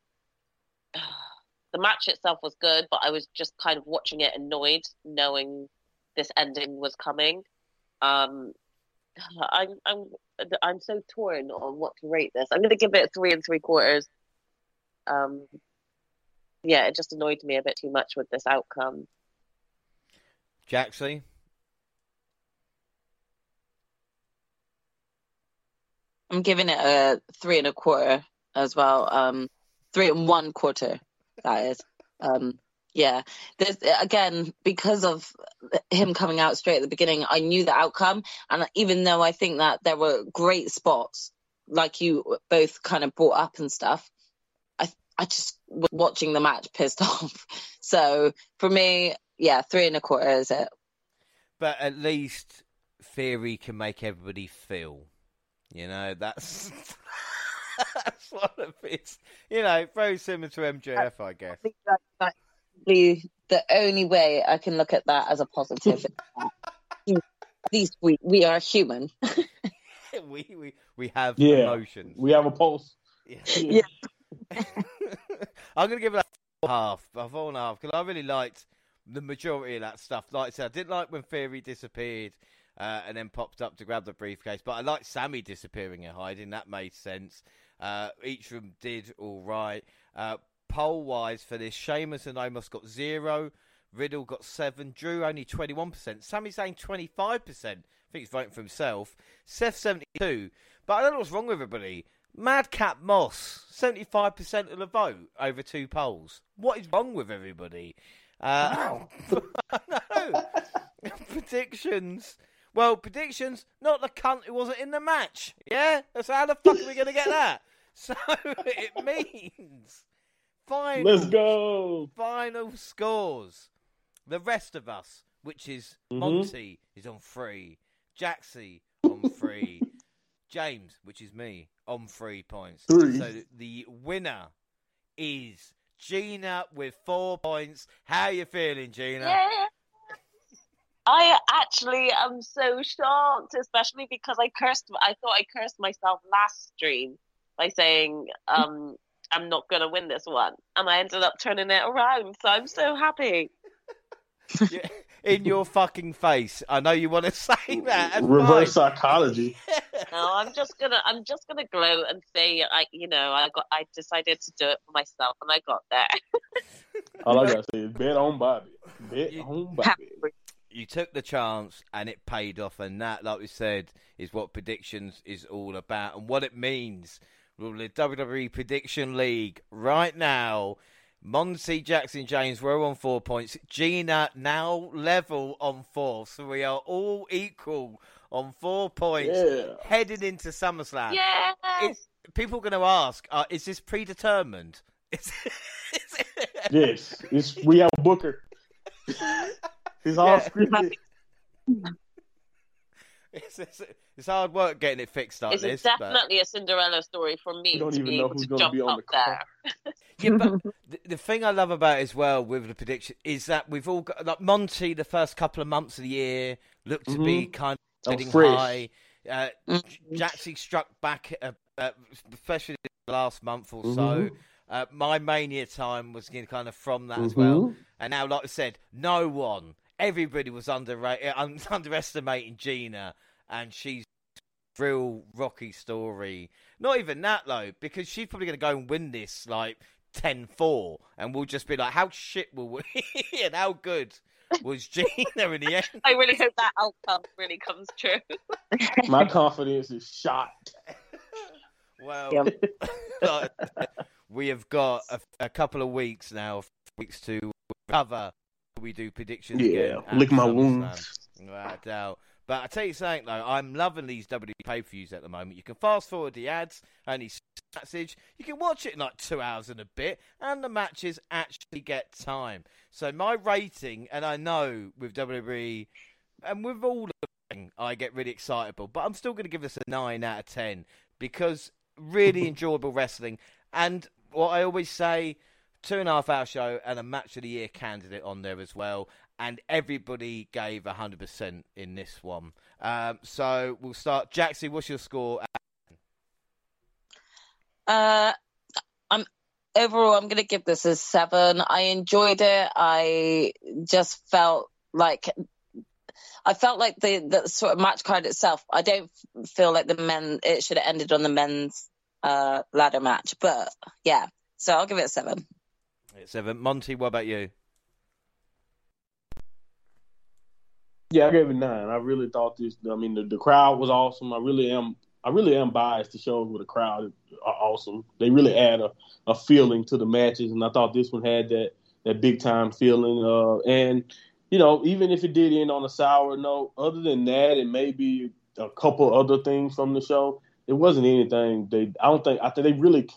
<sighs> the match itself was good, but I was just kind of watching it annoyed, knowing this ending was coming. Um, <sighs> I'm I'm I'm so torn on what to rate this. I'm going to give it three and three quarters. Um, yeah, it just annoyed me a bit too much with this outcome. Jaxie? I'm giving it a three and a quarter as well. Um, three and one quarter, that is. Um, Yeah, There's, eh, again, because of eh, him coming out straight at the beginning, I knew the outcome. And even though I think that there were great spots, like you eh, both kind of brought up and stuff, I I just was watching the match pissed <laughs> off. So for me, yeah, three and a quarter is it. But at least Theory can make everybody feel. You know, that's <laughs> that's what it is. You know, very similar to MJF, I guess. I think that, that's the, the only way I can look at that as a positive. at least we, we are human. <laughs> we, we we have Yeah. emotions. We have a pulse. Yeah. <laughs> I'm going to give it a four and a half, a four and a half, because I really liked the majority of that stuff. Like I said, I didn't like when Theory disappeared uh, and then popped up to grab the briefcase, but I liked Sami disappearing and hiding. That made sense. Uh, each of them did all right. Uh, poll wise for this, Sheamus and Omos got zero. Riddle got seven. Drew only 21%. Sami Zayn 25%. I think he's voting for himself. Seth 72. But I don't know what's wrong with everybody. Madcap Moss, 75% of the vote over two polls. What is wrong with everybody? Uh, <laughs> <laughs> predictions. Well, predictions, not the cunt who wasn't in the match. Yeah? So how the fuck are we going to get that? <laughs> So it means final, Let's go. final scores. The rest of us, which is Mhm. Monty, is on three. Jaxie on three. <laughs> James, which is me, on three points. Three. So the winner is Gina with four points. How you feeling, Gina? Yeah. I actually am so shocked, especially because I cursed. I thought I cursed myself last stream by saying um, I'm not gonna win this one, and I ended up turning it around. So I'm so happy. <laughs> In your fucking face. I know you want to say that. Reverse fine. psychology. <laughs> No, I'm just gonna I'm just gonna gloat and say I you know I got I decided to do it for myself and I got there. All I gotta say is bet on Bobby. Bet You- on <laughs> Bobby. you took the chance and it paid off and that like we said is what predictions is all about and what it means well the WWE prediction league right now Monty Jackson James we're on four points Gina now level on four so we are all equal on four points Yeah. heading into SummerSlam yes. It's- people are going to ask uh, is this predetermined is, is it- Yes. It's, we have booker. <laughs> It's all Yeah. scripted. It's, it's, it's hard work getting it fixed like It's this but- definitely a Cinderella story for me We don't to even be know able who's to jump be on up the there. <laughs> Yeah, but <laughs> the, the thing I love about it as well with the prediction is that we've all got like Monty. The first couple of months of the year looked to be kind Oh, of getting fresh. high. Uh, Mhm. Jaxie struck back, uh, uh, especially the last month or so. Mhm. Uh, my mania time was kind of from that as well. Mhm. And now, like I said, no one, everybody was underrated, un- uh, <laughs> underestimating Gina, and she's real rocky story. Not even that though, because she's probably going to go and win this like 10-4, and we'll just be like, how shit will we, <laughs> and how good was <laughs> Gina in the end? I really hope that outcome really comes true. My confidence is shot. Well, Yep. we have got a, a couple of weeks now, weeks to recover. We do predictions Yeah, again. lick my wounds. Without doubt. But I tell you something though, I'm loving these WWE pay per views at the moment. You can fast forward the ads, only message. You can watch it in like two hours and a bit, and the matches actually get time. So my rating, and I know with WWE and with all of them, I get really excitable, but I'm still going to give this a nine out of ten because really <laughs> enjoyable wrestling. And what I always say, two and a half hour show and a match of the year candidate on there as well. And everybody gave 100% in this one. Um, so we'll start. Jaxie, what's your score? Uh, I'm overall. I'm gonna give this a seven. I enjoyed it. I just felt like I felt like the the sort of match card itself. I don't feel like the men. It should have ended on the men's uh ladder match, but yeah. So I'll give it a seven. Seven. Monty, what about you? Yeah, I gave it nine. I really thought this. I mean, the, the crowd was awesome. I really am. I really am biased to shows where the crowd are awesome. They really add a, a feeling to the matches, and I thought this one had that that big time feeling. Uh, and you know, even if it did end on a sour note, other than that, and maybe a couple other things from the show, it wasn't anything. They, I don't think, I think they really,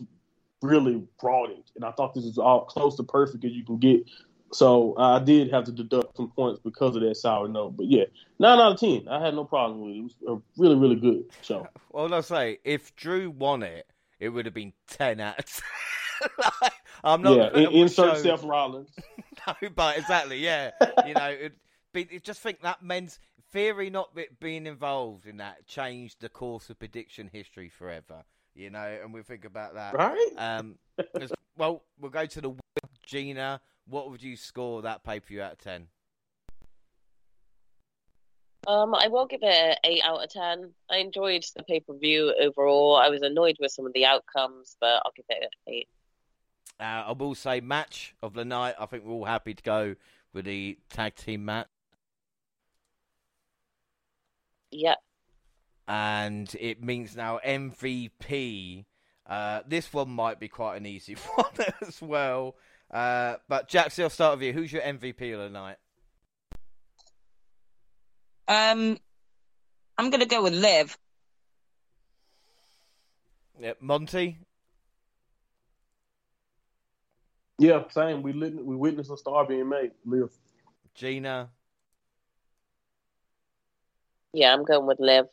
really it, and I thought this is all close to perfect as you can get. So I did have to deduct some points because of that sour note. But yeah, nine out of ten. I had no problem with it. It was a really, really good show. <laughs> Well, I'll say if Drew won it, it would have been ten out of 10. <laughs> like, I'm not. yeah, in, insert Seth Rollins. <laughs> no, but exactly, yeah. you know, it, it just think that men's theory not being involved in that changed the course of prediction history forever. You know, and we think about that. Right? Um, <laughs> well, we'll go to the winner, Gina. What would you score that pay per view out of ten? Um, I will give it an eight out of ten. I enjoyed the pay per view overall. I was annoyed with some of the outcomes, but I'll give it an eight. Uh, I will say match of the night. I think we're all happy to go with the tag team match, Yeah, and it means now MVP. Uh, this one might be quite an easy <laughs> one as well. Uh, but Jackson, I'll start with you. Who's your MVP of the night? Um, I'm gonna go with Liv. Yeah, Monty. Yeah, same. We lit, we witnessed a star being made. Liv. Gina. yeah, I'm going with Liv.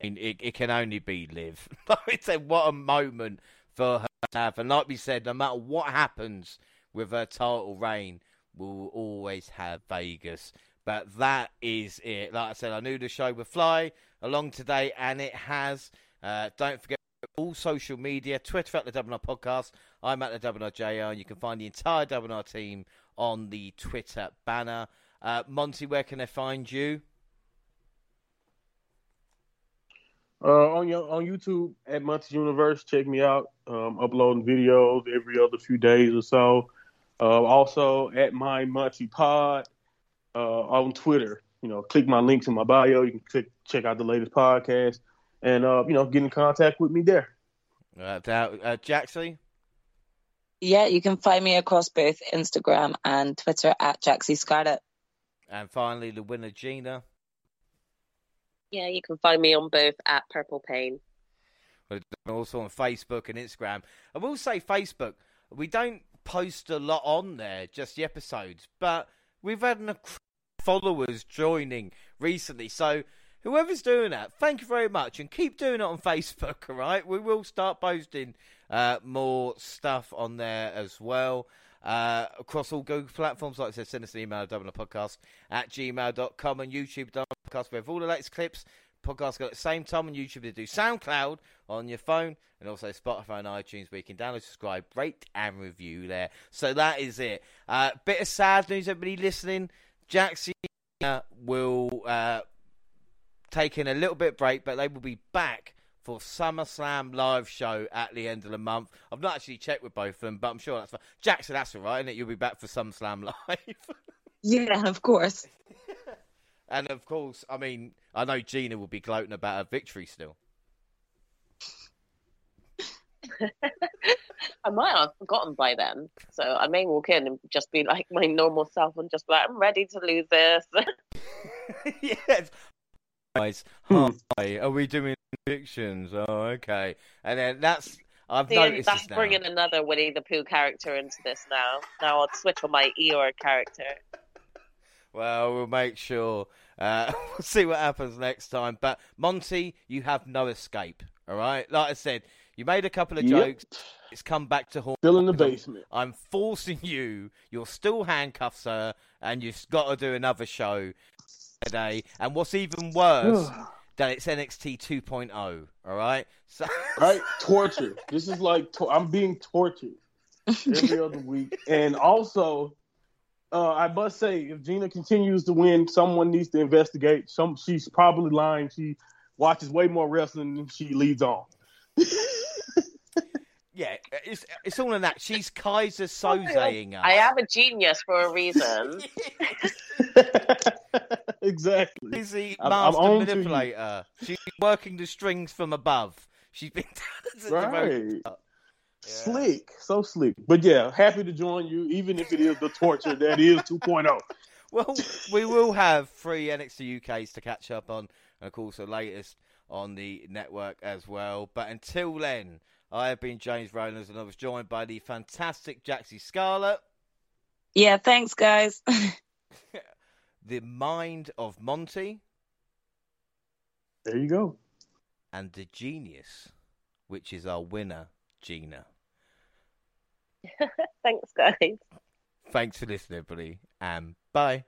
It, it can only be Liv. <laughs> I said, what a moment for her to have. And like we said, no matter what happens with her title reign, we'll always have Vegas. But that is it. Like I said, I knew the show would fly along today, and it has. Uh, don't forget all social media, Twitter at the Double R Podcast. I'm at the Double R JR, and you can find the entire Double R team on the Twitter banner. Uh, Monty, where can they find you? Uh, on your on YouTube at Monty Universe, check me out. Um, uploading videos every other few days or so. Uh, also at my Monty Pod uh, on Twitter. You know, click my links in my bio. You can click check out the latest podcast, and uh, you know, get in contact with me there. Uh, doubt- uh, Jaxie? Yeah, you can find me across both Instagram and Twitter at Jaxie Scarlett. And finally, the winner, Gina. Yeah, you can find me on both at Purple Pain. Also on Facebook and Instagram. I will say Facebook, we don't post a lot on there, just the episodes, but we've had an followers joining recently. So whoever's doing that, thank you very much, and keep doing it on <laughs> Facebook. All right, we will start posting uh, more stuff on there as well. Uh, across all Google platforms, like I said, send us an email at podcast at gmail.com and YouTube podcast. We have all the latest clips. Podcast at the same time on YouTube to do SoundCloud on your phone and also Spotify and iTunes where you can download, subscribe, rate, and review there. So that is it. Uh, bit of sad news, everybody listening. Jackson will uh, take in a little bit break, but they will be back for SummerSlam live show at the end of the month. I've not actually checked with both of them, but I'm sure that's fine. Jackson, that's all right, isn't it? You'll be back for SummerSlam <laughs> live. Yeah, of course. <laughs> and of course, I mean, I know Gina will be gloating about her victory still. <laughs> I might have forgotten by then, so I may walk in and just be like my normal self and just be like, I'm ready to lose this. yes. Guys, Hmm. hi. Are we doing predictions? Oh, okay. And then that's I've See, noticed that's this now. bringing another Winnie the Pooh character into this now. Now I'll switch on my Eeyore character. Well, we'll make sure. Uh, <laughs> we'll see what happens next time. But Monty, you have no escape. All right. Like I said, you made a couple of Yep. jokes. It's come back to haunt. Still in the Because I'm- basement. I'm forcing you. You're still handcuffed, sir, and you've got to do another show today. And what's even worse, that it's NXT 2.0. All right. So <laughs> right? Torture. This is like to- I'm being tortured every <laughs> other week, and also, uh, I must say, if Gina continues to win, someone needs to investigate. Some she's probably lying. She watches way more wrestling than she leads on. <laughs> yeah, it's it's all in that. She's Keyser Sozeing us. I am a genius for a reason. <laughs> <laughs> exactly. Busy I'm- I'm master on to you. manipulator. She's working the strings from above. She's been <laughs> to the very Right. top. Slick, so slick. But yeah, happy to join you, even if it is the torture that is 2.0. Well, we will have three NXT UKs to catch up on, and of course the latest on the network as well. But until then, I have been James Rowlands, and I was joined by the fantastic Jaxie Scarlett. Yeah, thanks, guys. <laughs> the mind of Monty. There you go. And the genius, which is our winner, Gina. <laughs> Thanks, guys. Thanks for listening, everybody, and bye.